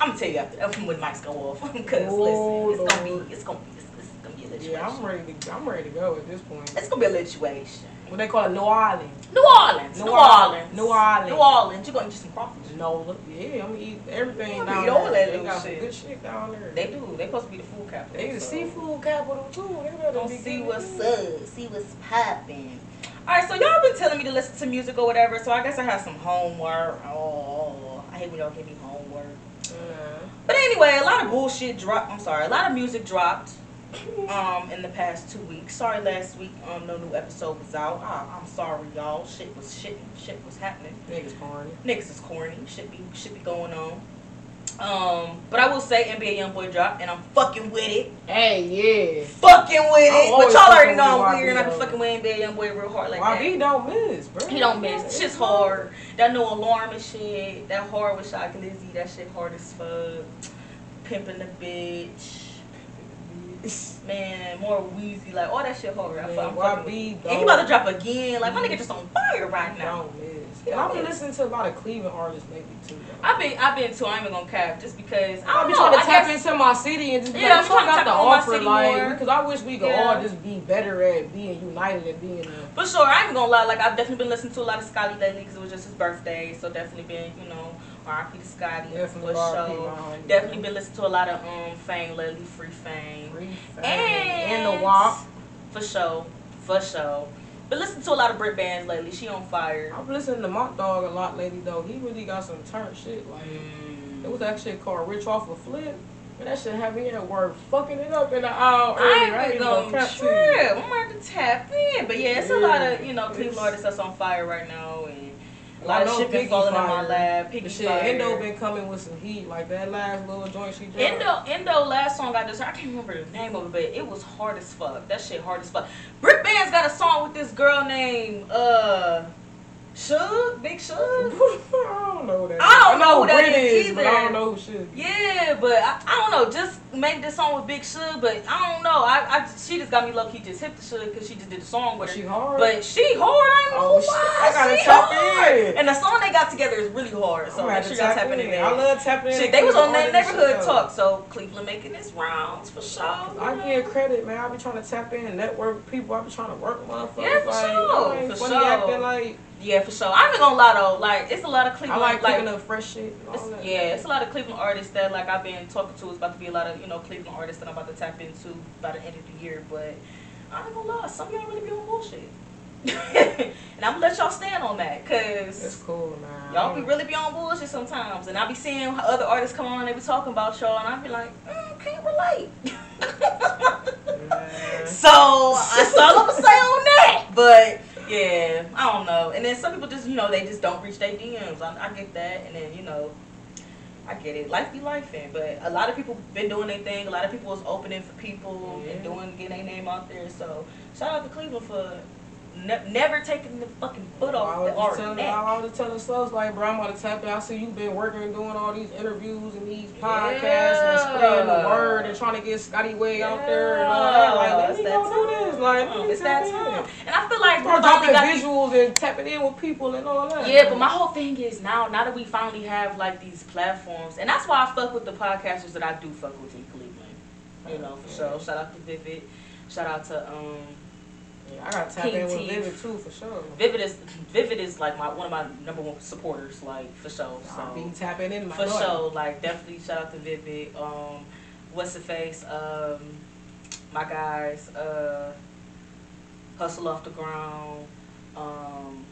I'm gonna tell you after when mics go off <laughs> because Oh, listen, it's gonna be it's gonna be it's, it's gonna be a lituation. Yeah, I'm ready to. I'm ready to go at this point. It's gonna be a lituation. What they call it, New Orleans. New Orleans. New, New Orleans. Orleans. New Orleans. New Orleans. You gonna eat some crawfish? No, look, yeah, I'm gonna eat everything You down eat all there. that they got shit. some good shit down there. They do. They supposed to be the food capital. They the so. seafood capital too. They better Gonna be see what's up. See what's popping. All right, so y'all been telling me to listen to music or whatever. So I guess I have some homework. Oh, I hate when y'all give me homework. Yeah. But anyway, a lot of bullshit dropped. I'm sorry, a lot of music dropped um in the past two weeks. Sorry, last week um no new episode was out. Ah, I'm sorry, y'all. Shit was shit. Shit was happening. Niggas corny. Niggas is corny. Should be should be going on. Um, but I will say NBA YoungBoy dropped, and I'm fucking with it. Hey, yeah. Fucking with I'm it. But y'all already know I'm weird, and I be YB, fucking with NBA YoungBoy real hard like YB that. don't miss, bro. He don't miss. It's Shit's hard. That new alarm and shit. That hard with Shock Lizzie. That shit hard as fuck. Pimping the bitch. Man, more wheezy. Like, all that shit hard. I Man, fuck, I'm fucking with YB. And he about to drop again. Like, my nigga mm-hmm. just on fire right now. don't miss. And I've been listening to a lot of Cleveland artists lately too. I've been, I've been too. I ain't even gonna cap just because. I I don't be trying to I tap guess, into my city and just be Yeah, like, I'm what trying to tap to on my offer, city like, because I wish we could Yeah. all just be better at being united and being a. For sure, I ain't even gonna lie. Like I've definitely been listening to a lot of Scotty lately because it was just his birthday. So definitely been, you know, To Scotty Definitely for sure. Definitely been listening to a lot of um Fame lately, Free Fame, Free fame. and, and the WAP. for sure, for sure. But listen to a lot of Brit bands lately. She on fire. I've listened to Mock Dog a lot lately though. He really got some turn shit. Like Mm. it was actually called Rich Off a Flip. And that shit had me at work fucking it up in the aisle. I earlier. ain't ain't even even gonna gonna cap to you. trip. I'm gonna have to tap in. But yeah, it's a lot of you know Cleveland artists that's on fire right now, and a I lot of know shit been falling in my lap. Piggy The shit, fire. Endo been coming with some heat. Like that last little joint she dropped. Endo, Endo, last song I just heard, I can't remember the name of it, but it was hard as fuck. That shit hard as fuck. Brick Band's got a song with this girl named, uh, Shug, Big Shug. <laughs> I don't know that. I don't know who that Brit is but I don't know who shit. Yeah, but I, I don't know. Just made this song with Big Shug, but I don't know. I, I she just got me low key just hit the Suge because she just did the song with her. she hard? But she hard, I ain't Oh, gonna shit. I gotta she hard. And the song they got together is really hard. So I'm make sure y'all tapping in there. I love tapping in. Shit, they was on that neighborhood talk, so Cleveland making its rounds for sure. I know. give credit, man. I be trying to tap in, and network people. I be trying to work motherfuckers. Yeah, for like, sure, for sure. acting like Yeah, for sure. I'm not gonna lie though, like it's a lot of Cleveland. I like like, up fresh shit. It's- yeah, it's a lot of Cleveland artists that like I've been talking to. It's about to be a lot of you know Cleveland artists that I'm about to tap into by the end of the year. But I ain't gonna lie, some of y'all really be on bullshit, and I'm gonna let y'all stand on that, cause It's cool, man. y'all be really be on bullshit sometimes, and I be seeing other artists come on and they be talking about y'all, and I be like, mm, can't relate. <laughs> So that's all I'm gonna say on that. But yeah, I don't know. And then some people just, you know, they just don't reach their DMs. I, I get that. And then you know, I get it. Life be life in. But a lot of people been doing their thing. A lot of people is opening for people and doing getting their name out there. So shout out to Cleveland for ne- never taking the fucking foot I off was the art telling. I was just telling Slugs like, bro, I'm about to tap in. I see you been working and doing all these interviews and these podcasts and spreading the word and trying to get Scotty Way out there and all that. Like, let It's me that go do time. this. Like, me it's that tap in. time. And I feel like Start we dropping finally got these- visuals and tapping in with people and all that. Yeah, but my whole thing is now, now that we finally have like these platforms, and that's why I fuck with the podcasters that I do fuck with in Cleveland. You know, for sure. Shout out to Vivid. Shout out to um Yeah, I gotta tap King in with. Vivid too for sure. Vivid is Vivid is like my one of my number one supporters, like for sure. I'll be tapping in my for daughter. sure, like definitely shout out to Vivid. Um, what's the face? Um, my guys. Uh, hustle off the ground. Um,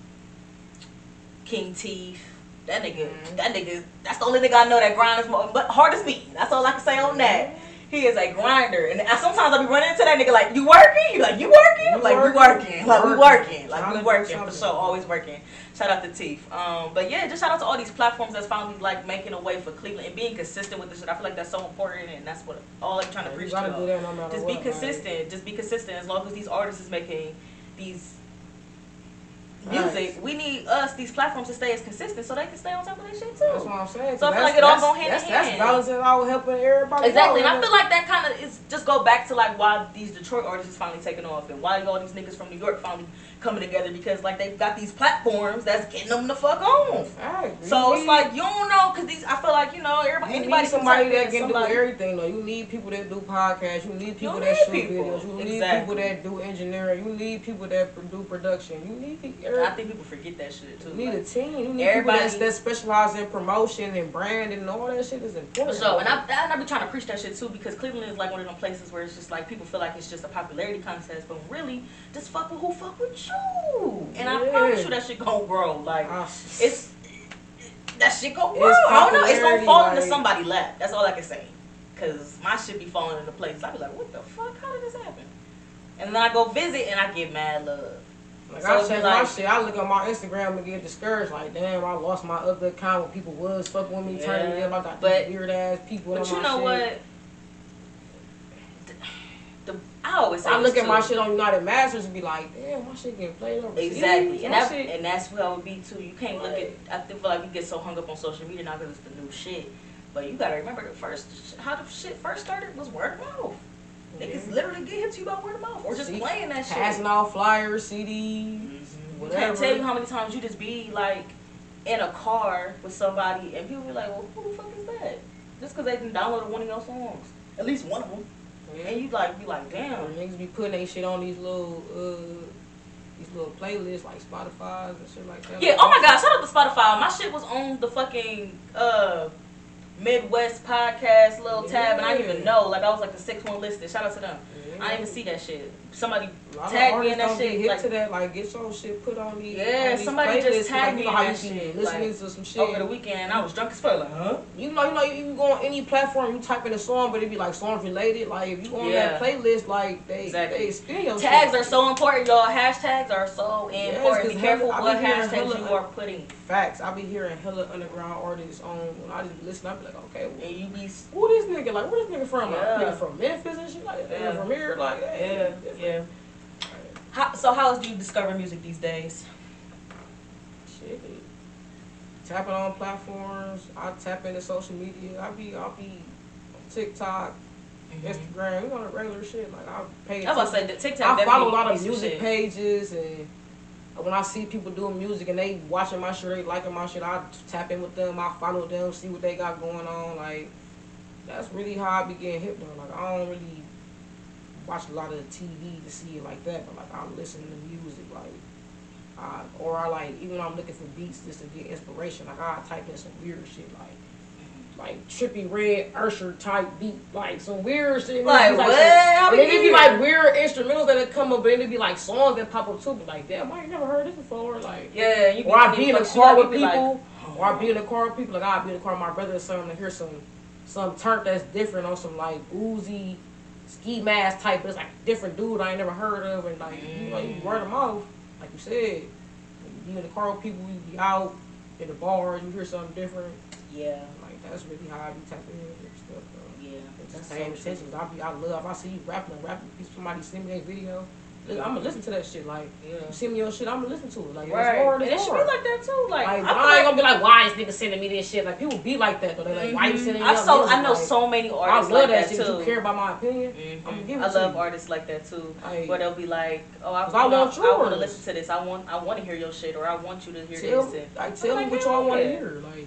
King Teeth. That nigga, Mhm. that nigga, that's the only nigga I know that grind is more, but hard as me. That's all I can say on that. He is a grinder, and sometimes I'll be running into that nigga like, "You working?" He like, "You working?" You like, "We working? working." Like, "We Working. working." Like, "We working." For sure, always working. Shout out to Teeth. Um, but yeah, just shout out to all these platforms that's finally like making a way for Cleveland and being consistent with this shit. I feel like that's so important, and that's what all I'm trying to Yeah, preach gotta do y'all. that no Just what. be consistent. Just be consistent. As long as these artists is making these music, we need us these platforms to stay as consistent so they can stay on top of that shit too. That's what. I'm saying. So I feel That's- like it all that's- go hand in that's, That's hand. balancing out, helping everybody. Exactly, and I feel like that kind of is just go back to like why these Detroit artists is finally taking off and why all these niggas from New York finally coming together because like they've got these platforms that's getting them the fuck on. So it's like you don't know because these I feel like you know everybody You anybody somebody that can in, do everything though. You need people that do podcasts. You need people You that shoot people. videos. You need Exactly. people that do engineering. You need people that do production. You need er, I think people forget that shit too. you need like- a team. You need everybody- people that's, that specialize in promotion and branding and all that shit is important. sure, and I, and I be trying to preach that shit too because Cleveland is like one of them places where it's just like people feel like it's just a popularity contest, but really, just fuck with who fuck with you. And I Yeah. promise you that shit gonna grow. Like Ah, it's that shit gonna grow. I don't know. It's gonna fall into like- somebody's lap. That's all I can say. Cause my shit be falling into place. I be like, what the fuck? How did this happen? And then I go visit and I get mad love. Like So I check like- my shit, I look at my Instagram and get discouraged. Like, damn, I lost my other account when people was fucking with me, turning me Yeah, up. I got but- weird ass people But on you my know shit. what? I always say I look at my shit on United Masters and be like, damn, my shit getting played over. Exactly, and that, and that's what I would be too. You can't look at. I feel like we get so hung up on social media now because it's the new shit. But you gotta remember the first how the shit first started was word of mouth. Niggas Yeah. literally get hit to you by word of mouth or just See, playing that shit. Passing out flyers, CDs, Mhm. Whatever. can't tell you how many times you just be like in a car with somebody and people be like, "Well, who the fuck is that?" Just because they can download one of your songs, at least one of them, Yeah. and you like be like, "Damn." niggas be putting their shit on these little, uh, these little playlists like Spotify's and shit like that. Yeah. Oh my God! Shout out to Spotify. My shit was on the fucking uh Midwest podcast little tab, and I didn't even know. Like I was like the sixth one listed. Shout out to them. I didn't even see that shit. Somebody A lot of tag me in that shit. Hit Like, to that, like get your shit put on these. Yeah, on these somebody just tagged like, me you know in that shit, listening like, to some shit. over the weekend, I was drunk as fuck. Like, huh? You know, you know, you can go on any platform, you type in a song, but it be like songs related. Like if you go on Yeah. that playlist, like they Exactly. they your Tags shit. are so important, y'all. Hashtags are so Yes, important. Be careful hella- what hashtags hella- you are putting. facts. I be hearing hella underground artists on when I just listen. I be like, okay, well, And you be who this nigga? Like, where this nigga from? Like, Yeah. nigga from Memphis and shit like that. Yeah. Nigga from here, like, yeah, yeah. How, so how else do you discover music these days? Shit. Tapping on platforms. I tap into social media. I be, I be on TikTok, mm-hmm. Instagram. You know the regular shit. Like I pay. I was about to say. TikTok. I follow a lot of music pages and when I see people doing music and they watching my shit, they liking my shit, I tap in with them, I follow them, see what they got going on. Like that's really how I be getting hip though. Like I don't really watch a lot of TV to see it like that, but like I listen to music like I, or I like even when I'm looking for beats just to get inspiration, like I type in some weird shit like like Trippie Redd Usher type beat, like some weird shit. Like, It's what? some- and it'd be like weird instrumentals that come up, but it'd be like songs that pop up too. But like, damn, I ain't never heard this before. Like, Yeah, you or I be in a car with be like, people, or I be in a car with people. Like, I be in a car with my brother or something to hear some some turn that's different on some like Uzi ski mask type. But it's like different dude I ain't never heard of, and like you know, you word them off, like you said. You in the car with people, you be out in the bar, you hear something different. Yeah, Like that's really how I be tapping in and stuff. Though. yeah. Just paying so attention. I be, I love. I see you rapping and rapping, if somebody send me that video, I'm gonna listen to that shit. Like, Yeah. you send me your shit, I'm gonna listen to it. Like, Right. it's hard, and it's it should be like that too. Like, Like, I, I, ain't like, gonna be like, why is nigga sending me this shit? Like, people be like that though. They like, why you sending me I so music? I know Like, so many artists. I love like that that, shit. too. You care about my opinion? Mhm. I'm gonna give it I love you. artists like that too. Like, Where they'll be like, "Oh, I, I want I want to listen to this. I want, I want to hear your shit, or I want you to hear tell, this." And, like, tell me what y'all want to hear. Like,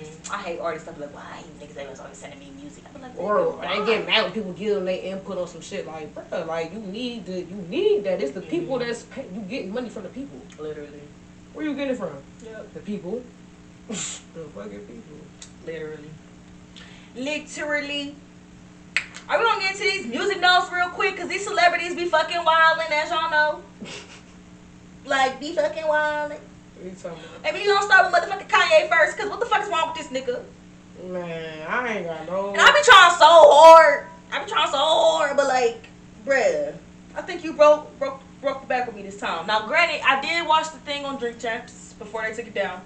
Mhm. I hate artists that be like, "Why you niggas ain't always sending me music?" I be like, or "Nigga, they get mad when people give them their input on some shit. Like, bruh, like you need the, you need that. It's the people Mhm. that's pay, you getting money from the people. literally, Where you getting it from? yep, The people. <laughs> the fucking people. literally, literally. Are we gonna get into these music notes real quick? Cause these celebrities be fucking wildin', as y'all know. <laughs> like, be fucking wildin'. What you talking about? Maybe you gonna start with motherfucking Kanye first, cause what the fuck is wrong with this nigga? Man, I ain't got no. And I be trying so hard. I be trying so hard, but like, bruh, I think you broke broke broke the back with me this time. Now, granted, I did watch the thing on Drink Champs before they took it down,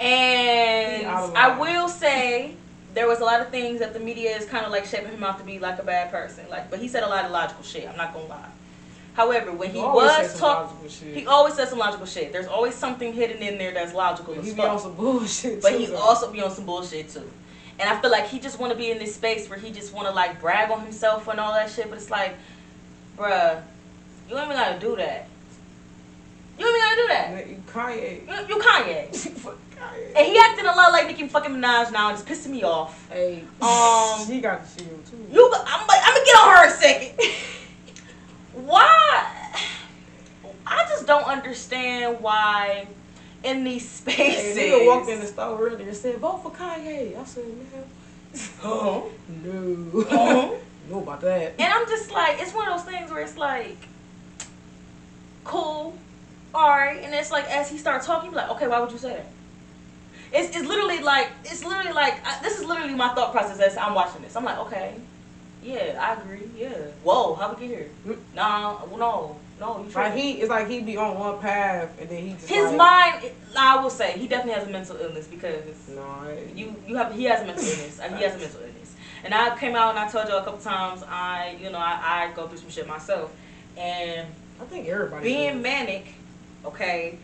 and He out of I will say there was a lot of things that the media is kind of like shaping him out to be like a bad person. Like, but he said a lot of logical shit. I'm not gonna lie. However, when he say was talking, he always says some logical shit. There's always something hidden in there that's logical But as he be on some bullshit. But too, he though. also be on some bullshit too. And I feel like he just want to be in this space where he just want to like brag on himself and all that shit. But it's like, bruh, you ain't even gotta do that. You ain't even gotta do that. You Kanye. You, you Kanye. <laughs> Fuck Kanye. And he acting a lot like Nicki fucking Minaj now, and it's pissing me off. Hey, Um, <laughs> he got the shield too. You, I'm, like, I'm gonna get on her a second. <laughs> why? I just don't understand why in these Hey, spaces. nigga walked in the store earlier and said, vote for Kanye. I said, man, Uh-huh. <laughs> no. Uh-huh. <laughs> know about that. And I'm just like, it's one of those things where it's like, cool, all right. And it's like, as he starts talking, like, okay, why would you say that? It's, it's literally like, it's literally like, I, this is literally my thought process as I'm watching this. I'm like, okay, yeah, I agree, yeah. Whoa, how we get here? Mm. Nah, no, no, you Like he, it's like he be on one path and then he just His like, mind, I will say, he definitely has a mental illness because No, you you have he has a mental illness. He has a mental illness. And I came out and I told you a couple times I you know I, I go through some shit myself. And I think everybody. being does. manic, okay,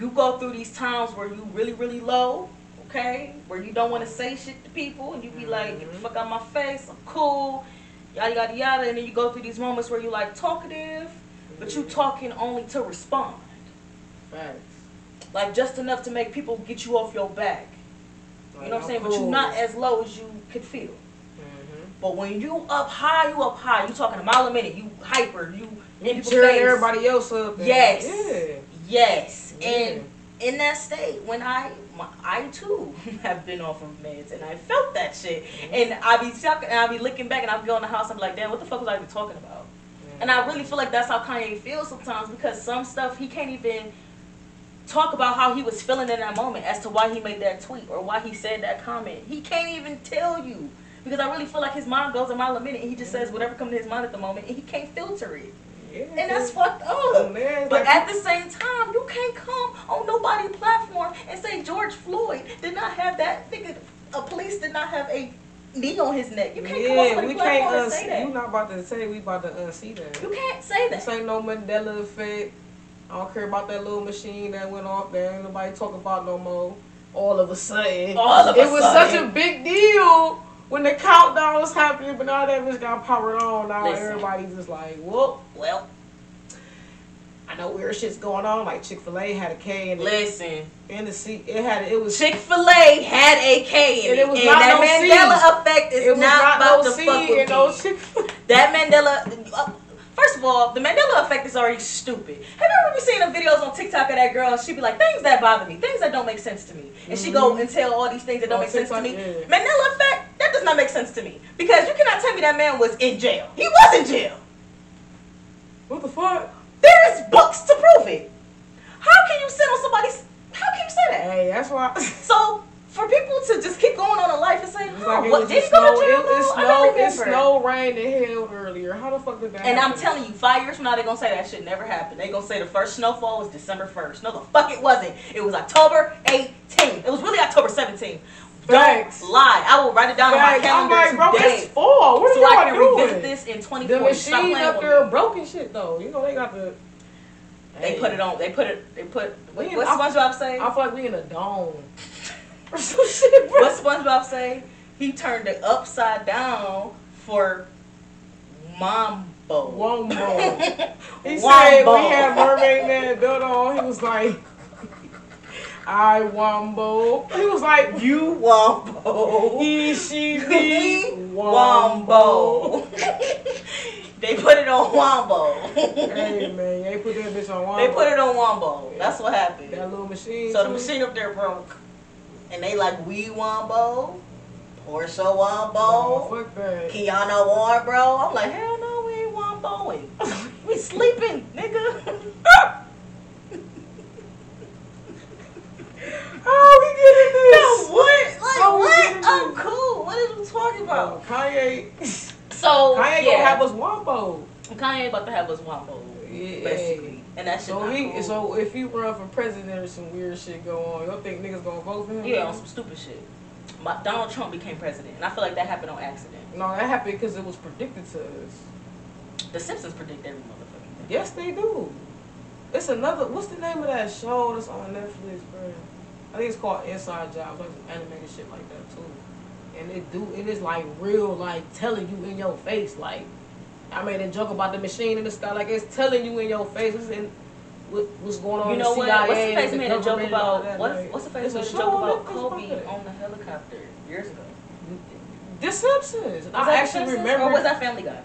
you go through these times where you really really low, okay, where you don't want to say shit to people and you be like get the Mhm. fuck out my face, I'm cool, yada yada yada, and then you go through these moments where you like talkative, but you talking only to respond, Right. like just enough to make people get you off your back. You know what I'm saying? But you're not as low as you could feel. Mhm. But when you up high, you up high. You talking a mile a minute. You hyper. You in people's face. everybody else up. Yes. Yeah. Yes. Yeah. And in that state, when I, my, I too <laughs> have been off of meds, and I felt that shit. Mm-hmm. And I be talking, and I be looking back, and I be going in the house, and be like, damn, what the fuck was I even talking about? And I really feel like that's how Kanye feels sometimes because some stuff he can't even talk about how he was feeling in that moment as to why he made that tweet or why he said that comment. He can't even tell you because I really feel like his mind goes a mile a minute and he just says whatever comes to his mind at the moment and he can't filter it. Yeah. And that's fucked Oh, up. man, But like- at the same time, you can't come on nobody platform and say George Floyd did not have that nigga. A police did not have a knee on his neck. You can't come on yeah, we platform can't and uh, say that. You not about to say we about to uh, unsee that. You can't say This that. ain't no Mandela effect. I don't care about that little machine that went off there. Ain't nobody talk about no more. All of a sudden, All of a it was such a big deal when the countdown was happening, but now that bitch got powered on. Now Listen. everybody's just like, whoop. Well, I know weird shit's going on. Like Chick Fil A had a K in it, listen. in the seat. It had it was Chick Fil A had a K in And it, it was and not that no Mandela C. effect is it was not, not, about no to C fuck with and no me. That Mandela. Uh, first of all, the Mandela effect is already stupid. Have you ever seen the videos on TikTok of that girl? She'd be like, things that bother me, things that don't make sense to me, and she go Mhm. and tell all these things that don't On make sense to me. yeah. Mandela effect that does not make sense to me because you cannot tell me that man was in jail. He was in jail. What the fuck? There is books to prove it. How can you sit on somebody's? How can you say that? Hey, that's why. So for people to just keep going on a life and say, It's huh, like what did just go to jail? It, it though? I snowed. It snowed, rained, and hailed earlier. How the fuck did that? And I'm telling you, five years from now, they're gonna say that shit never happened. They're gonna say the first snowfall was December 1st. No, the fuck it wasn't. It was October 18th. It was really October 17th. Facts. Don't lie. I will write it down on my Like, I'm calendar like, bro, today. it's fall. What are so I y'all can doing? revisit this in the 2040. Stop machine up there broken shit though. You know they got the. They put it on. They put it. They put. What, We- what I- SpongeBob say? I feel like we in a dome. Or some shit, bro. What SpongeBob say? He turned it upside down for Mambo. Wumbo. <laughs> He said we had Mermaid Man built on. He was like, I Wumbo. He was like, You Wumbo. he, she, <laughs> me, Wumbo. <laughs> they put it on Wumbo. hey man, they put that bitch on Wumbo. they put it on Wumbo. That's what happened. That little machine. So the machine up there broke. And they like, we Wumbo, Portia Oh, Wumbo, fuck that. Kiana Warren, bro. I'm like, hell no, we ain't Wumboing. <laughs> we sleeping, nigga. <laughs> How we getting this? No, what? Like, How we what? I'm this? cool. What are you talking Oh, about? Kanye, So, Kanye yeah. gonna have us Wumbo. Kanye about to have us Wumbo, Yeah. basically. And that shit So he, cool. so if he run for president or some weird shit go on, you don't think niggas gonna vote for him? Yeah, on some stupid shit. My, Donald Trump became president, and I feel like that happened on accident. No, that happened because it was predicted to us. The Simpsons predict every motherfucking thing. Yes, they do. It's another. What's the name of that show that's on Netflix, bro? I think it's called Inside Jobs, like some animated shit like that too. And it do it is like real, like telling you in your face, like I made a joke about the machine in the sky, like it's telling you in your face. In, what, what's going on? You know what? CIA, What's the face the made a joke and about? that, What's like, what's the face made a joke oh, about Kobe on the helicopter years ago? The Simpsons. Was I actually Simpsons, remember Or was that Family Guy?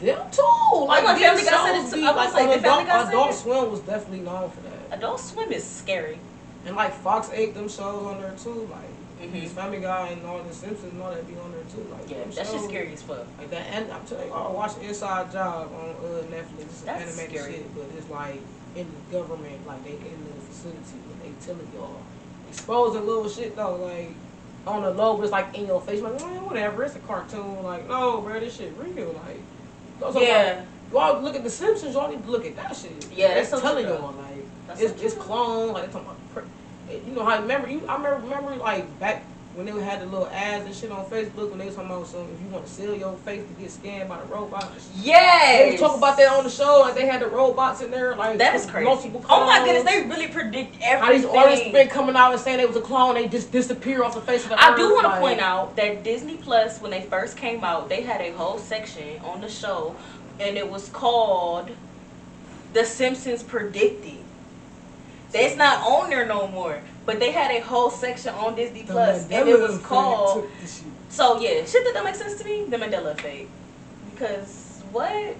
them too. Oh, like like Family Guy said it too. I was like, like, on did Family Adult, Guy Adult it? Swim was definitely known for that. Adult Swim is scary. And like Fox ate them shows on there too. Like Mhm. this Family Guy and all the Simpsons and all that be on there too. Like Yeah, that shit's scary as fuck. Like that, and I'm telling you, I watch Inside Job on uh, Netflix. It's That's animated scary. shit, but it's like in the government, like they in the facility, but they telling y'all exposing little shit though, like on the low, but it's like in your face, like man, whatever. It's a cartoon. Like no, bro, this shit real. Like are Yeah. like, y'all look at the Simpsons, y'all need to look at that shit. Yeah, that's telling y'all like That's it's so it's clone. Like they talking about. You know how remember you? I remember remember like back when they had the little ads and shit on Facebook when they was talking about some if you want to sell your face to get scanned by the robots. Yes. They was talking about that on the show, like they had the robots in there, like That is crazy. multiple Oh my goodness, they really predict How everything. these artists been coming out and saying they was a clone, they just disappear off the face of the I earth. do want to point out that Disney Plus, when they first came out, they had a whole section on the show, and it was called "The Simpsons Predicted." It's not on there no more, but they had a whole section on Disney Plus, and it was called. took the shit. So yeah, shit that don't make sense to me. The Mandela Effect, because what?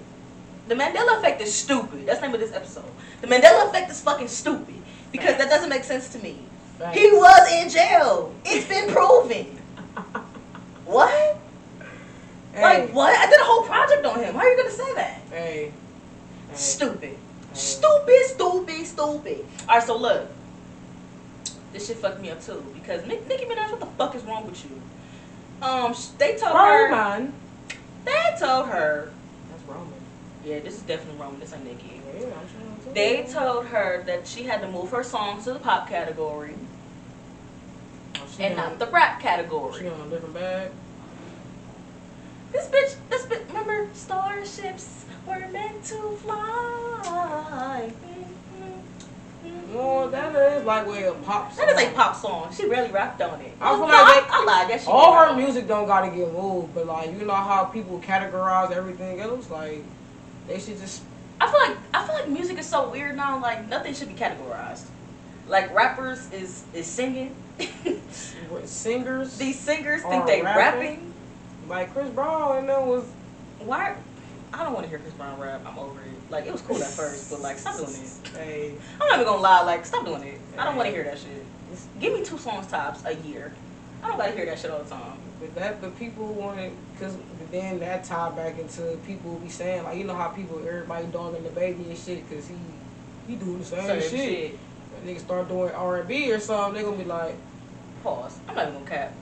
The Mandela Effect is stupid. That's the name of this episode. The Mandela Effect is fucking stupid because that doesn't make sense to me. Facts. He was in jail. It's been proven. <laughs> what? Hey, Like what? I did a whole project on him. How are you gonna say that? Hey, hey, Stupid. Stupid, stupid, stupid. Alright, so look. This shit fucked me up too. Because Nick, Nicki Minaj, what the fuck is wrong with you? Um, sh- they told her. Roman. They told her. That's Roman. Yeah, this is definitely Roman. This ain't Nicki. Yeah, I'm to They told her that she had to move her songs to the pop category Oh, and not the rap category. She on a different bag. This bitch, this bitch, remember starships were meant to fly. Well, that is like way a pop song. That is a pop song. She barely rapped on it. I oh, feel No, like I, I lied. That she All her music don't gotta get moved, but like you know how people categorize everything else, like they should just I feel like I feel like music is so weird now. Like nothing should be categorized. Like rappers is is singing. singers These singers think they rapping. rapping. like Chris Brown and then was Why? I don't want to hear Chris Brown rap. I'm over it. Like it was cool at first, but like stop doing it. hey I'm not even gonna lie. Like stop doing it. I don't want to hear that shit. Give me two songs tops a year. I don't gotta hear that shit all the time. but that but people wanted because then that tied back into people be saying like you know how people everybody dogging the baby and shit because he he doing the same, Same shit. shit. Niggas start doing R and B or something, they gonna be like, Pause. I'm not even gonna cap.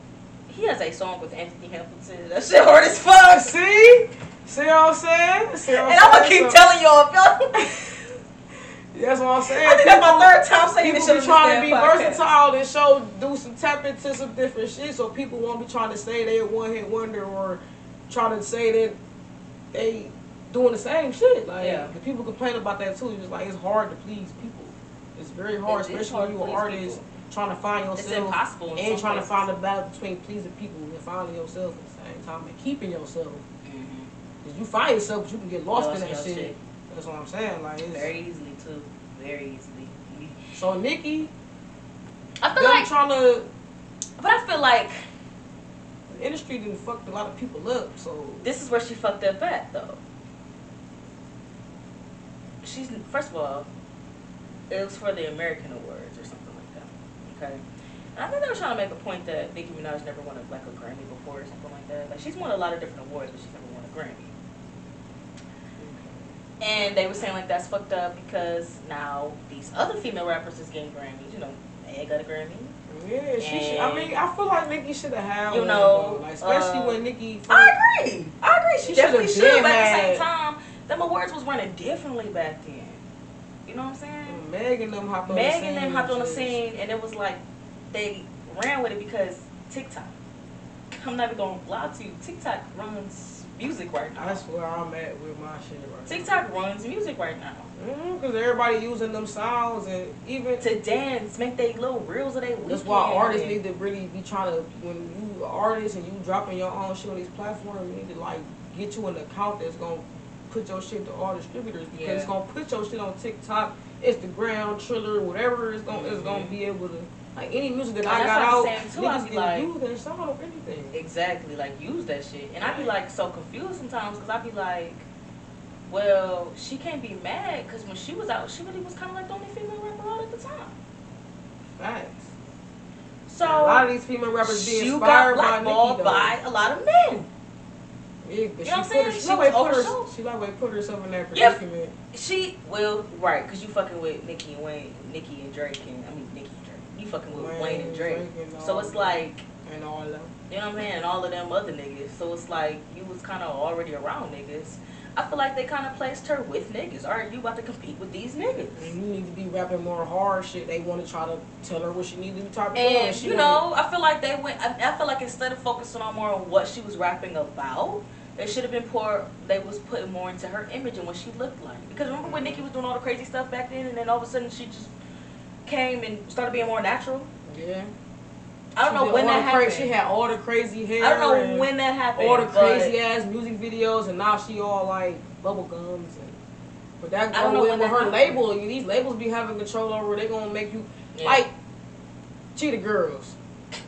He has a song with Anthony Hamilton. That shit hard as fuck. see, see what I'm saying? See what And I'm gonna keep So- telling y'all. <laughs> That's what I'm saying. I think that's my People- third time saying People this be trying to be podcast. versatile and show, do some tap into some different shit, so people won't be trying to say they a one hit wonder or trying to say that they doing the same shit. Like, Yeah. the people complain about that too. It's like it's hard to please people. It's very hard, It especially hard when you're an artist people. Trying to find It's yourself impossible. and trying to find the balance between pleasing people and finding yourself at the same time and keeping yourself. Mhm. Cause you find yourself, but you can get lost, Lost in that shit. shit. That's what I'm saying. Like, it's, Very easily too. Very easily. so Nicki, I feel like, trying to but I feel like the industry didn't fucked a lot of people up. So this is where she fucked up at though. She's first of all, it was for the American Awards or something like that. Okay. And I think they were trying to make a point that Nicki Minaj never won a, like a Grammy before or something like that. Like she's won a lot of different awards, but she's never won a Grammy. And they were saying like that's fucked up because now these other female rappers is getting Grammys. You know, Meg got a Grammy. yeah, she. Should, I mean, I feel like Nicki should have had You know, though. like especially uh, when Nicki. First, I agree. I agree. She, She definitely should. But at the same time, them awards was running differently back then. You know what I'm saying? Meg and them hopped on Meg the scene. and them hopped on the scene, and it was like they ran with it because TikTok. I'm not even gonna lie to you. TikTok runs music right now. That's where I'm at with my shit right TikTok runs music right now. Mm-hmm, because everybody using them sounds and even To dance, make they little reels of their That's why artists need to really be trying to when you artists and you dropping your own shit on these platforms, you need to like get you an account that's gonna put your shit to all distributors because Yeah. it's gonna put your shit on TikTok, Instagram, Triller, whatever it's gonna it's gonna be able to like any music that I got out, saying, too. Niggas like- use that song or anything. Exactly, like use that shit. And I'd be like so confused sometimes because I'd be like, well, she can't be mad because when she was out, she really was kind of like the only female rapper out at the time. Facts. So a lot of these female rappers be she got inspired by by a lot of men. Yeah, but You she know I'm put her, She she, like put her, she like way put herself in that predicament. She well, right, because you fucking with Nicki and Wayne, Nicki and Drake, and I mean Nicki and Drake. You fucking with Wayne, and Drake. and So it's like, and all them. you know what I'm saying, and all of them other niggas. So it's like you was kind of already around niggas. I feel like they kind of placed her with niggas. All right, you about to compete with these niggas. And you need to be rapping more hard shit. They want to try to tell her what she needs to be talking And about. She you know, I feel like they went. I, I feel like instead of focusing on more on what she was rapping about, they should have been poor. They was putting more into her image and what she looked like. Because remember when Nicki was doing all the crazy stuff back then, and then all of a sudden she just came and started being more natural. yeah. I don't She know when that happened. She had all the crazy hair. I don't know when that happened. all the crazy ass music videos, and now she all like bubble gums and. But that go with, with her happened. label. These labels be having control over. They gonna make you Yeah. like Cheetah Girls.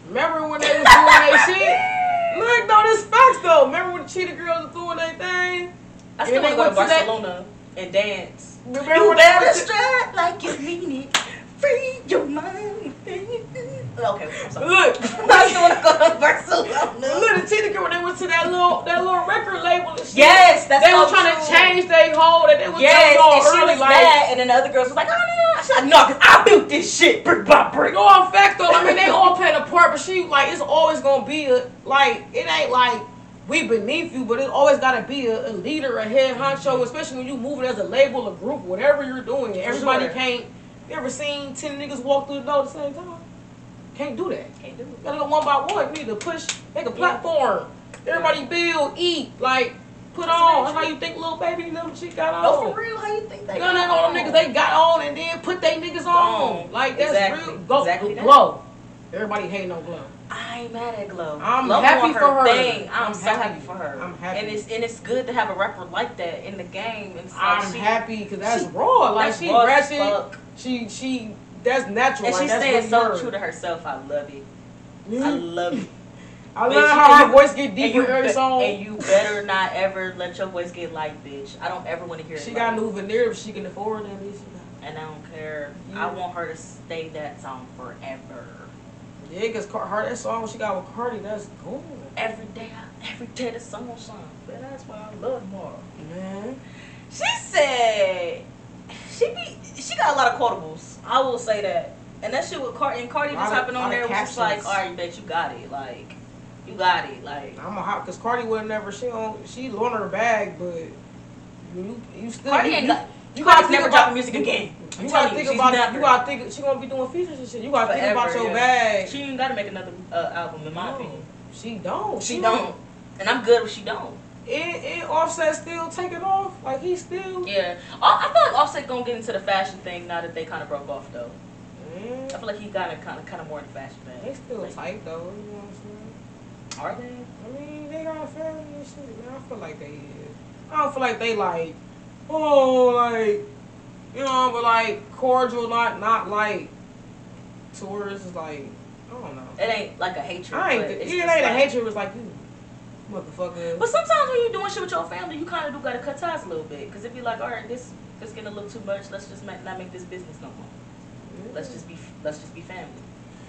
Remember when they was doing that <laughs> shit? Look, no, this facts though. Remember when the Cheetah Girls was doing their thing? I still want to go to went to that- Barcelona and dance. Remember you better strut like you mean it. Free your mind. Okay, I'm sorry. Look, <laughs> I still want to go to Barcelona. Look, the Cheetah Girl, when they went to that little that little record shit. Yes, that's they were trying true. to change their whole that they was Yes, all and she early was like. mad, and then the other girls was like, "Oh no, no!" She's like, "No, cause I built this shit brick by brick." No, in fact though, I mean they all played a part, but she like it's always gonna be a like it ain't like we beneath you, but it always gotta be a, a leader, a head honcho, especially when you moving as a label, a group, whatever you're doing. Everybody sure. can't. You ever seen ten niggas walk through the door at the same time? Can't do that. Can't do it. You gotta go one by one. You need to push, make a platform. Everybody build, eat, like put That's on. very That's how you think Lil Baby and them shit got oh, on. No, for real, how you think they? You know, all them niggas they got on and then put they niggas on. On. Like that's Exactly. real. Go Exactly that. glow. Everybody hating on glow. I ain't mad at Glow. I'm Glow happy doing for her. Thing. I'm, I'm so happy. happy. for her. I'm happy. And it's and it's good to have a rapper like that in the game. And so I'm she, happy because that's she- raw. Like that's she raw as ratchet. She she that's natural. And like, she's that's staying so her. true to herself. I love it. I love it. I love how her you- voice get deeper you, every song. and you better not ever let your voice get light, bitch. I don't ever want to hear it. she got new veneer if she can afford it. At least. and I don't care. Yeah. I want her to stay that song forever. Yeah, because her that song she got with Cardi, that's gold. Every day, I, every day the will shine. But that's why I love more. Man. She said she be she got a lot of quotables. I will say that. And that shit with Cardi and Cardi just hopping on there was just like, all right, bet you got it. Like, you got it. Like, I'm a hot because Cardi would never. She don't. She loaned her bag, but you you still. Cardi you, ain't you, got. you gotta never about dropping music again. I'm You gotta think she's about never. You gotta think. She gonna be doing features and shit. You gotta think about your yeah. bag. She ain't got to make another uh, album, in my No, opinion. She don't. She don't. And I'm good if she don't. It, and Offset still taking off. Like he still. Yeah. I I feel like Offset gonna get into the fashion thing now that they kind of broke off, though. Man, I feel like he got kind of kind of more in the fashion bag. they still Like, tight though. You know what I'm saying? Are they? I mean, they got family and shit. Man, I feel like they is. I don't feel like they like, oh, like, you know, but like cordial, not not like tourists. Like, I don't know. It ain't like a hatred. I ain't. It ain't just a hatred. It was like you, motherfucker. But sometimes when you're doing shit with your family, you kind of do gotta cut ties a little bit, cause it be like, all right, this this getting a little too much. Let's just not make this business no more. Let's just be let's just be family.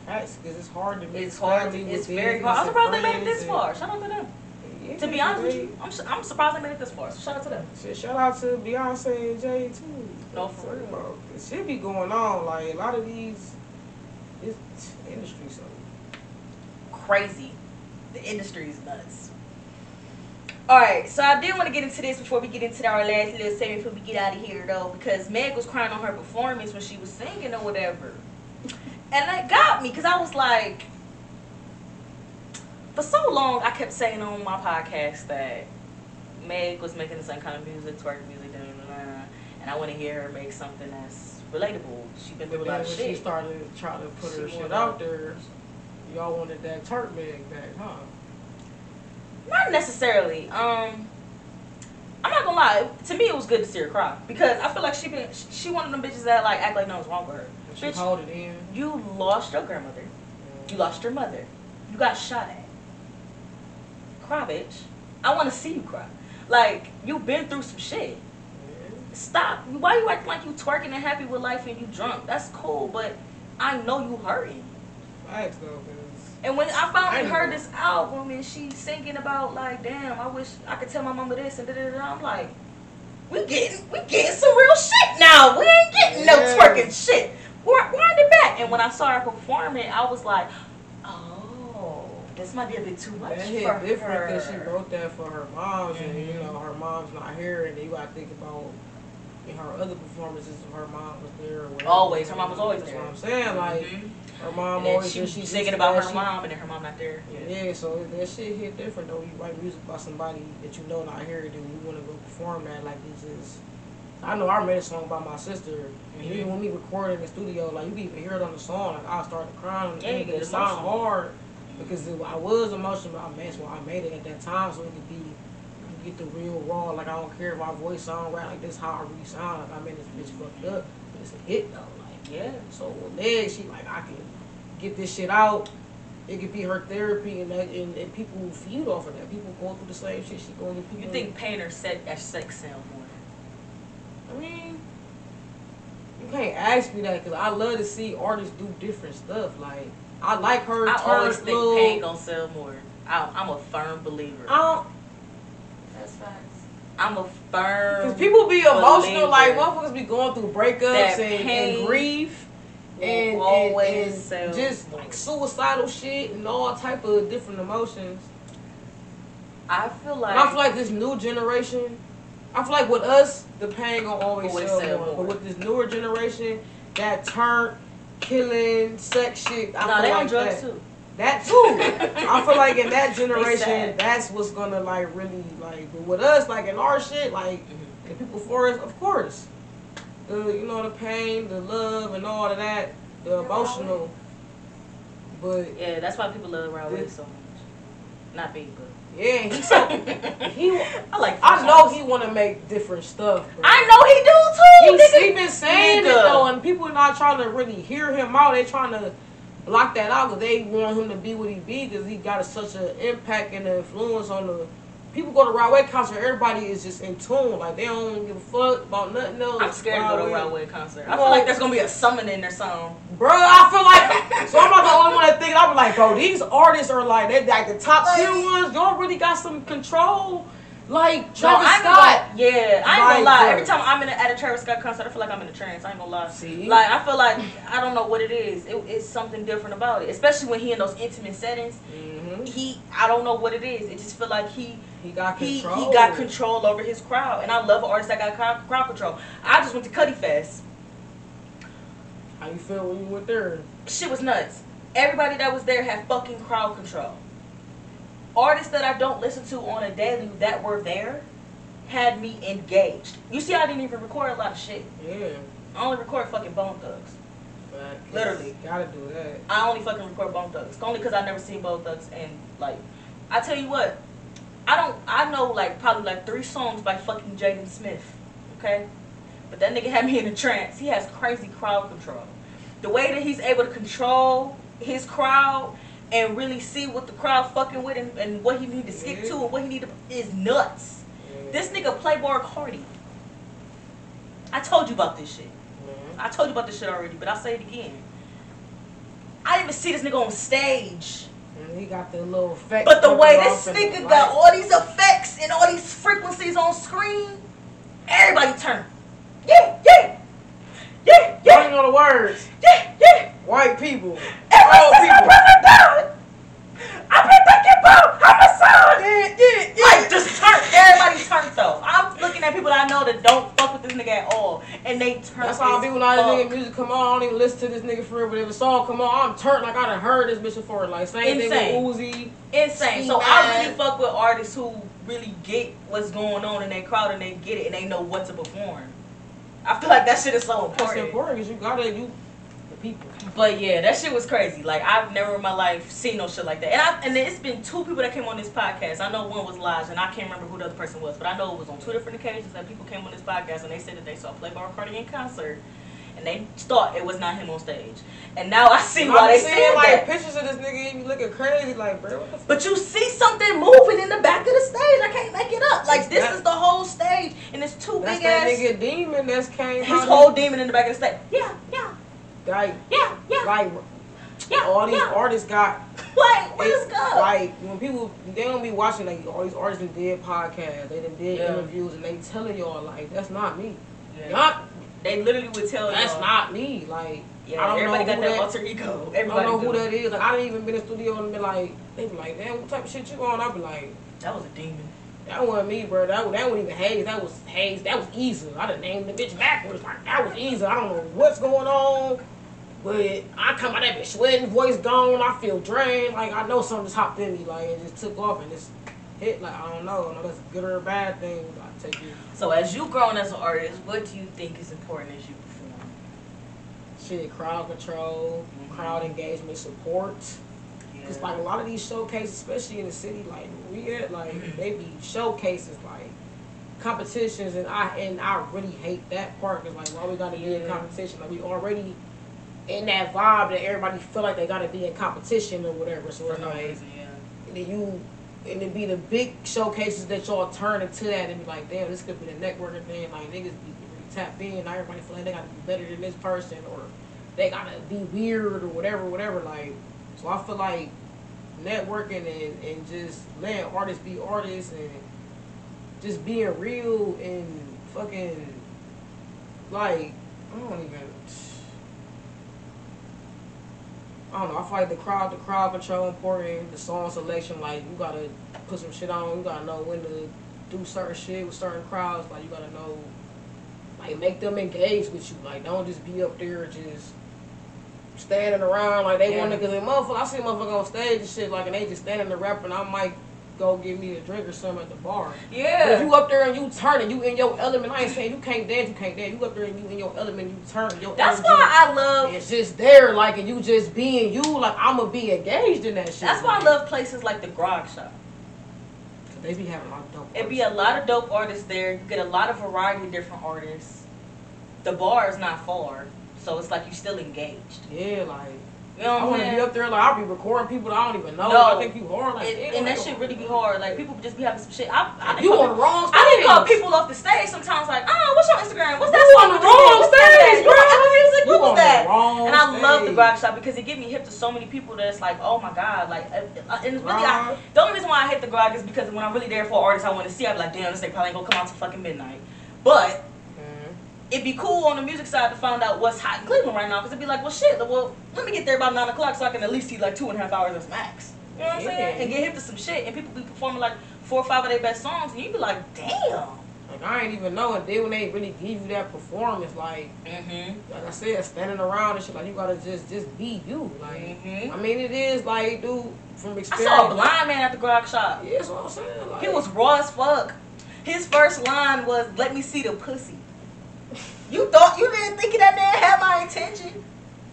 That's because it's hard to. It's hard. family It's very hard. I'm surprised they made it this and- far. Shout out to them. Yeah, To be honest with you, I'm, su- I'm surprised they made it this far. So shout out to them. Shit, shout out to Beyonce and Jay too. No, for real. Bro, it should be going on. Like a lot of these, this industry so. Crazy. The industry is nuts. All right, so I did want to get into this before we get into our last little segment before we get out of here, though, because Meg was crying on her performance when she was singing or whatever, and that got me because I was like, for so long I kept saying on my podcast that Meg was making the same kind of music, twerk music, da, da, da, da, and I want to hear her make something that's relatable. She been through a lot of when shit. she started trying to put her shit out there, y'all wanted that Turk Meg back, huh? Not necessarily. Um, I'm not gonna lie. To me, it was good to see her cry because I feel like she been she one of them bitches that like act like nothing's wrong with her. She Bitch, hold it in. you lost your grandmother. You lost your mother. You got shot at. Cry, bitch. I want to see you cry. Like you've been through some shit. Yeah. Stop. Why you acting like you twerking and happy with life and you drunk? That's cool, but I know you hurting. Facts though, And when I finally I heard this album and she singing about like, damn, I wish I could tell my mama this and da da da, I'm like, we getting we getting some real shit now. We ain't getting no twerking shit. Wind it back. And when I saw her perform it, I was like, oh, this might be a bit too much that for hit her. different because she wrote that for her moms, and you Mhm. know her mom's not here, and you gotta think about in her other performances her mom was there. Or. Always. Her mom was always That's there. what I'm saying. Like Mhm. her mom always she singing used about her She- mom and then her mom not there. Yeah, so that shit hit different though. You write music about somebody that you know not here, then you want to go perform that like this is. I know I made a song about my sister, and even when we recorded in the studio, like you can even hear it on the song. Like I started crying on the Yeah, you thing, it sound emotional. hard because it, I was emotional. I mean, that's why I made it at that time, so it could be you get the real raw. Like I don't care if my voice sound right. Like this how I really sound. Like I made this bitch fucked up, but it's a hit though. Like Yeah. so with Meg, she like I can get this shit out. It could be her therapy, and that, and, and people feed off of that. People going through the same shit she going through. You think Painter said that sex sound more? I mean, you can't ask me that because I love to see artists do different stuff. Like I like her. I turn always think little- pain gonna sell more. I, I'm a firm believer. I don't. That's facts. I'm a firm. Because people be emotional, like motherfuckers be going through breakups and, and grief. And, and, always and sell just like suicidal shit and all type of different emotions. I feel like. And I feel like this new generation, I feel like with us, the pain gonna always, Always sell, more. But with this newer generation, that turn, killing, sex shit, I no, feel they on like drugs that. too. That too. <laughs> I feel like in that generation, that's what's gonna like really like. But with us, like in our shit, like Mhm. the people for us, of course, the you know the pain, the love, and all of that, the emotional. But Yeah, that's why people love Raul so much. Not me, but. Yeah, he's so <laughs> he. I like. I know he want to make different stuff. Bro. I know he do too. He's, nigga. he been saying it though, and people are not trying to really hear him out. They trying to block that out because they want him to be what he be because he got a, such an impact and an influence on the people. Go to Rod Wave concert, everybody is just in tune. Like they don't give a fuck about nothing else. I'm scared to go to Rod Wave. Railway concert. I feel like there's gonna be a summoning or something. Bro, I feel like <laughs> so I'm not the only one that think. I'm like, bro, these artists are like they like the top tier ones. Y'all really got some control. Like No, Travis I ain't Scott. gonna, yeah, I ain't Like, gonna lie. Every time I'm in a, at a Travis Scott concert, I feel like I'm in a trance. I ain't gonna lie. See? Like I feel like I don't know what it is. It, it's something different about it, especially when he in those intimate settings. hmm He, I don't know what it is. It just feel like he, He got he, control. he got control over his crowd, and I love artists that got crowd, crowd control. I just went to Cudi Fest. How you feel when you went there? Shit was nuts. Everybody that was there had fucking crowd control. Artists that I don't listen to on a daily that were there had me engaged. You see, I didn't even record a lot of shit. Yeah. I only record fucking Bone Thugs. But Literally. Gotta do that. I only fucking record Bone Thugs. Only because I never seen Bone Thugs and like, I tell you what, I don't. I know like probably like three songs by fucking Jaden Smith. Okay, but that nigga had me in a trance. He has crazy crowd control. The way that he's able to control his crowd and really see what the crowd fucking with and, and what he need to stick to and what he need to is nuts. Yeah. This nigga play Playboi Carti. I told you about this shit. Mhm. I told you about this shit already, but I'll say it again. I didn't even see this nigga on stage. And he got the little effect. But the way this nigga got all these effects and all these frequencies on screen, everybody turn. Yeah, yeah. Yeah, I yeah, know the words. yeah, yeah. White people. Ever Old since my people. brother I've been thinking about homicide. Yeah, yeah, yeah. Like, just turn. Everybody turned though. I'm looking at people that I know that don't fuck with this nigga at all, and they turn. That's how I be when I this nigga music come on. I don't even listen to this nigga for real. But if a song come on, I'm turned like I done heard this bitch before. Like same Insane. thing with Uzi. Insane. So Ski I really fuck with artists who really get what's going on in their crowd and they get it and they know what to perform. I feel like that shit is so That's important. important because you gotta you the people. But yeah, that shit was crazy. Like I've never in my life seen no shit like that. And I and it's been two people that came on this podcast. I know one was Lodge and I can't remember who the other person was, but I know it was on two different occasions that people came on this podcast and they said that they saw Playboi Carti in concert and they thought it was not him on stage. And now I see why I they said like that. pictures of this nigga, he looking crazy, like bro. What the fuck? But you see something moving in the back of the stage. I can't make it up. Like It's this that- is the whole stage, and it's two That's big that ass. nigga demon that's came His out. whole demon in the back of the stage. Yeah, yeah, like yeah, yeah, like yeah. all these yeah. artists got Like, what it- is up? like when people they don't be watching like all these artists that did podcasts, they done did Yeah. interviews and they telling y'all like that's not me. Yeah. Y'all, They literally would tell that's y'all. not me. Like Yeah, I don't everybody know got who that, that- alter ego. I Everybody don't know who that is. Like I didn't even been in the studio and be like, they be like, damn, what type of shit you on? I'd be like, That was a demon. That wasn't me, bro. That that wasn't even Hayes. That was Hayes. That was Easy. I done named the bitch backwards. Like that was Easy. I don't know what's going on. But I come out that bitch sweating, voice gone, I feel drained. Like I know something just hopped in me, like it just took off and just hit. Like I don't know, I don't know if that's a good or a bad thing. I take it. So as you growing as an artist, what do you think is important as you perform? Shit, crowd control, Mhm. crowd engagement, support. Cause like a lot of these showcases, especially in the city, like where like they be showcases, like competitions, and I and I really hate that part. Cause like why we gotta be in competition? Like we already in that vibe that everybody feel like they gotta be in competition or whatever. So for it's no like, reason, yeah. and then you and it be the big showcases that y'all turn into that and be like, damn, this could be the networking thing. Like niggas be really tapped in. Now everybody feel like they gotta be better than this person or they gotta be weird or whatever, whatever. Like, so I feel like networking and, and just letting artists be artists and just being real and fucking like I don't even. I don't know. I feel like the crowd, the crowd control important. The song selection, like you gotta put some shit on. You gotta know when to do certain shit with certain crowds. Like you gotta know, like make them engage with you. Like don't just be up there just standing around like they Yeah. want to. Cause a motherfucker, I see motherfucker on stage and shit like, and they just standing there rapping. I might go get me a drink or something at the bar. But if Yeah. you up there and you turning, you in your element. I ain't saying you can't dance, you can't dance. You up there and you in your element, you turn. Your That's energy. why I love. It's just there, like, and you just being you, like, I'ma be engaged in that shit. That's why I love places like the Grog Shop. They be having a lot of dope. It be a lot of dope artists there. You get a lot of variety of different artists. The bar is not far, so it's like you're still engaged. Yeah, like, You know what I want to be up there, like, I'll be recording people that I don't even know. No. I think you hard, like, It- and that shit really be hard. Like people just be having some shit. I, I You on the wrong stage. I didn't call people off the stage sometimes like, oh, what's your Instagram? What's that You song on the wrong stage, on Apple Music? What was that? wrong And I love the. Grog Shop because it get me hip to so many people that it's like, oh my god, like, uh, uh, and really, I, the only reason why I hate the Grog is because when I'm really there for artists I want to see, I be like, damn, this thing probably ain't gonna come out till fucking midnight. But. It'd be cool on the music side to find out what's hot in Cleveland right now because it'd be like, well, shit, well, let me get there by nine o'clock so I can at least see like two and a half hours as max. You know what I'm Yeah. saying? And get hip to some shit, and people be performing like four or five of their best songs, and you'd be like, damn. Like, I ain't even know. And then when they really give you that performance, like, Mm-hmm. like I said, standing around and shit, like, you gotta just, just be you. Like, Mhm. I mean, it is, like, dude, from I experience. saw a blind man at the Grog Shop. Yeah, that's what I'm saying. Like, He was raw as fuck. His first line was, "Let me see the pussy." You thought you didn't think that man had my attention?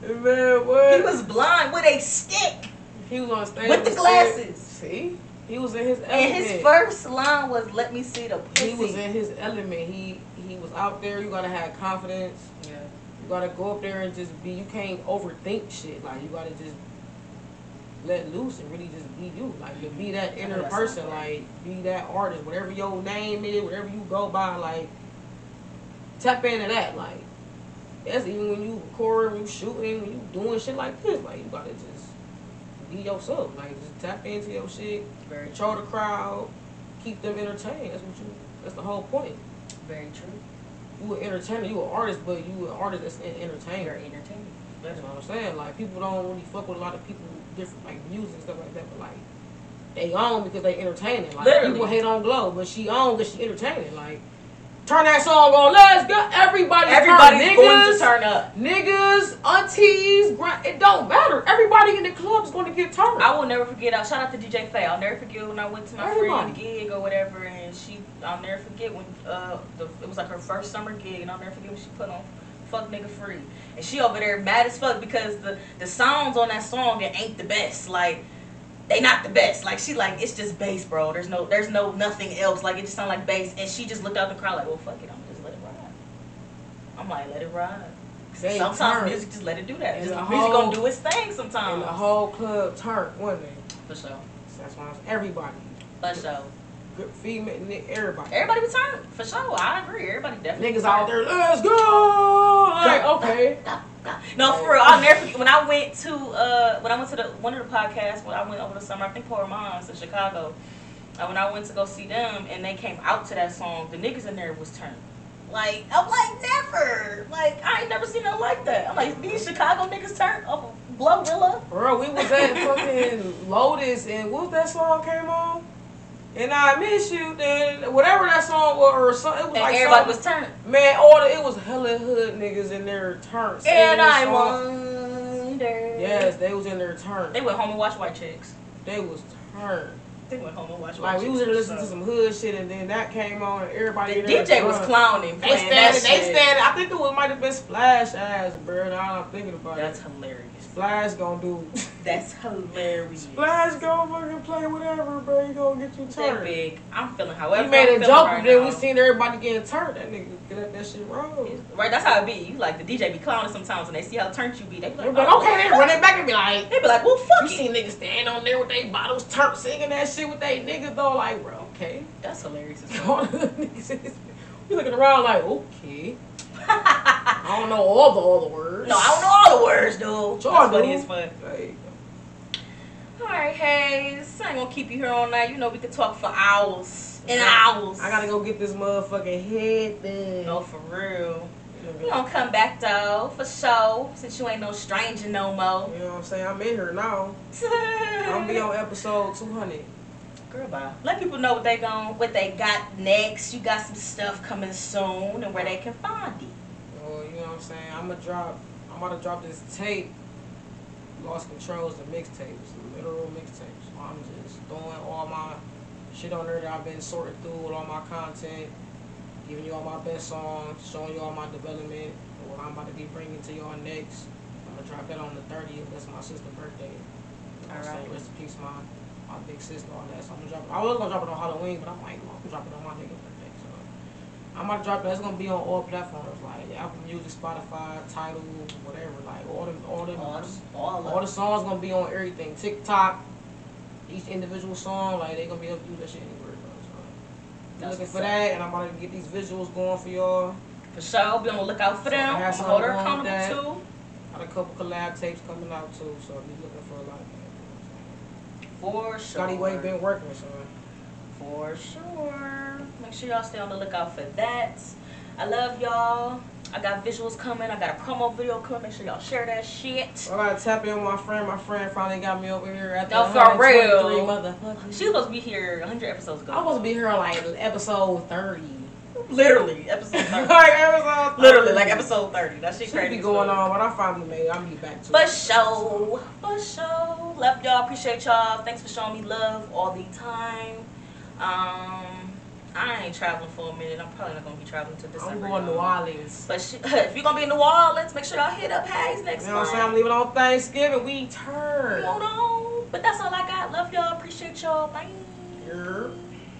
Man, what? He was blind with a stick. He was on stage With the glasses. said- See, he was in his element. And his first line was, "Let me see the pussy." he was in his element. He he was out there. You gotta have confidence. yeah. You gotta go up there and just be. You can't overthink shit. Like you gotta just let loose and really just be you. Like to be that inner person. Like be that artist. Whatever your name is, whatever you go by. Like tap into that. Like that's even when you recording, when you shooting, when you doing shit like this. Like you gotta just be yourself. Like just tap into your shit. Very Control the crowd. Keep them entertained. That's what you. That's the whole point. Very true. You an entertainer. You an artist, but you an artist that's an entertainer. Very entertaining. That's what I'm saying. Like people don't really fuck with a lot of people different like music and stuff like that, but like they own because they entertaining. Like Literally. people hate on Glow, but she own because she entertaining. Like turn that song on. Let's go. Everybody, Everybody's turn. going to turn up. niggas, aunties, gra- it don't matter. Everybody in the club is going to get turned. I will never forget. I shout out to DJ Faye. I'll never forget when I went to my Everybody. friend's gig or whatever, and she. I'll never forget when uh the, it was like her first summer gig, and I'll never forget when she put on "Fuck Nigga Free," and she over there mad as fuck because the the sounds on that song it ain't the best. Like they not the best. Like she like it's just bass, bro. There's no there's no nothing else. Like it just sound like bass, and she just looked out the crowd like, well, fuck it, I'm just let it ride. I'm like, let it ride. They Sometimes turned. music just let it do that. Music whole- gonna do its thing sometimes. And the whole club turned, wasn't they? For sure. So that's why it's everybody. For sure. Good female, everybody. Everybody was turned. For sure. I agree. Everybody definitely. Niggas out there, let's go! Like, Go, okay. No, for real. I'll never forget when I went to uh when I went to the one of the podcasts when I went over the summer. I think Poor Moms in Chicago. Uh, when I went to go see them and they came out to that song, the niggas in there was turned. Like I'm like never. Like I ain't never seen nothing like that. I'm like these Chicago niggas turned of Glorilla. Bro, we was at fucking Lotus and what was that song came on? And I miss you, then whatever that song was or something. It was And like everybody was turned. Man, all the, it was hella hood niggas in their turn. singing And I wonder. Yes, they was in their turn. They went home and watched White Chicks. They was turned. They went home and watched Like we was listening to some hood shit, and then that came on, and everybody. The DJ was clowning. They standing. They standing. I think it might have been Splash ass, bro. Now I'm thinking about That's it. hilarious. Splash gonna do. <laughs> That's hilarious. Splash gonna fucking play whatever, bro. He gonna get you That turned. big. I'm feeling however. He made I'm a joke, right then we seen everybody getting turned. That nigga get at that shit wrong. Right, that's how it be. You like the DJ be clowning sometimes, and they see how turned you be. They be like, like, oh, okay, then run it back and be like, They be like, well, you fuck it. seen niggas stand on there with they bottles turned, singing that shit with they niggas though, like, bro, okay. That's hilarious. <laughs> we looking around like, okay. <laughs> I don't know all the all the words. no, I don't know all the words, though. Sure, That's funny as fuck. Hey, All right, Hayes. I ain't gonna keep you here all night. You know we could talk for hours and hours. I gotta go get this motherfucking head thing. No, for real. We gonna come back though, for sure. Since you ain't no stranger no more. You know what I'm saying? I'm in here now. <laughs> I'm gonna be on episode 200. Girl, bye. Let people know what they gon' what they got next. You got some stuff coming soon, and where they can find it. Well, you know what I'm saying? I'm gonna drop. I'm about to drop this tape. Lost control Controls, the mixtapes, the literal mixtapes. I'm just throwing all my shit on there that I've been sorting through with all my content, giving you all my best songs, showing you all my development, what I'm about to be bringing to y'all next. I'm gonna drop that on the 30th. That's my sister's birthday. All right. So rest in peace, my my big sister, all that. So I'm gonna drop. I was gonna drop it on Halloween, but I'm like, I'm gonna drop it on my nigga I'm gonna drop that. It's gonna be on all platforms like Apple Music, Spotify, Tidal, whatever. Like all the all the All, all, all the songs gonna be on everything. TikTok, each individual song, like they gonna be able to use that shit anywhere. Bro. So I'm looking for that, and I'm about to get these visuals going for y'all. For sure, I'll be on the lookout for So I them. have oh, her going with accountable too. Got a couple collab tapes coming out too, so be looking for a lot of that. For sure. Scotty Way been working, so. For sure. Make sure y'all stay on the lookout for that. I love y'all. I got visuals coming. I got a promo video coming. Make sure y'all share that shit. I gotta tap in with my friend. My friend finally got me over here after No, for 123 real. motherfuckers. She was supposed to be here 100 episodes ago. I was supposed to be here on like episode 30. literally episode <laughs> 30. like episode 30. literally like episode 30. That shit Shit crazy. be going on, but I finally made. I'm be back to For sure. For sure. Love y'all. Appreciate y'all. Thanks for showing me love all the time. Um, I ain't traveling for a minute. I'm probably not gonna be traveling to December. I'm going to New. Orleans. But sh- <laughs> if you're gonna be in New Orleans, make sure y'all hit up Hayes next time. You know what I'm saying? I'm leaving on Thanksgiving. We turn. Hold on. But that's all I got. Love y'all. Appreciate y'all. Bye. Yeah.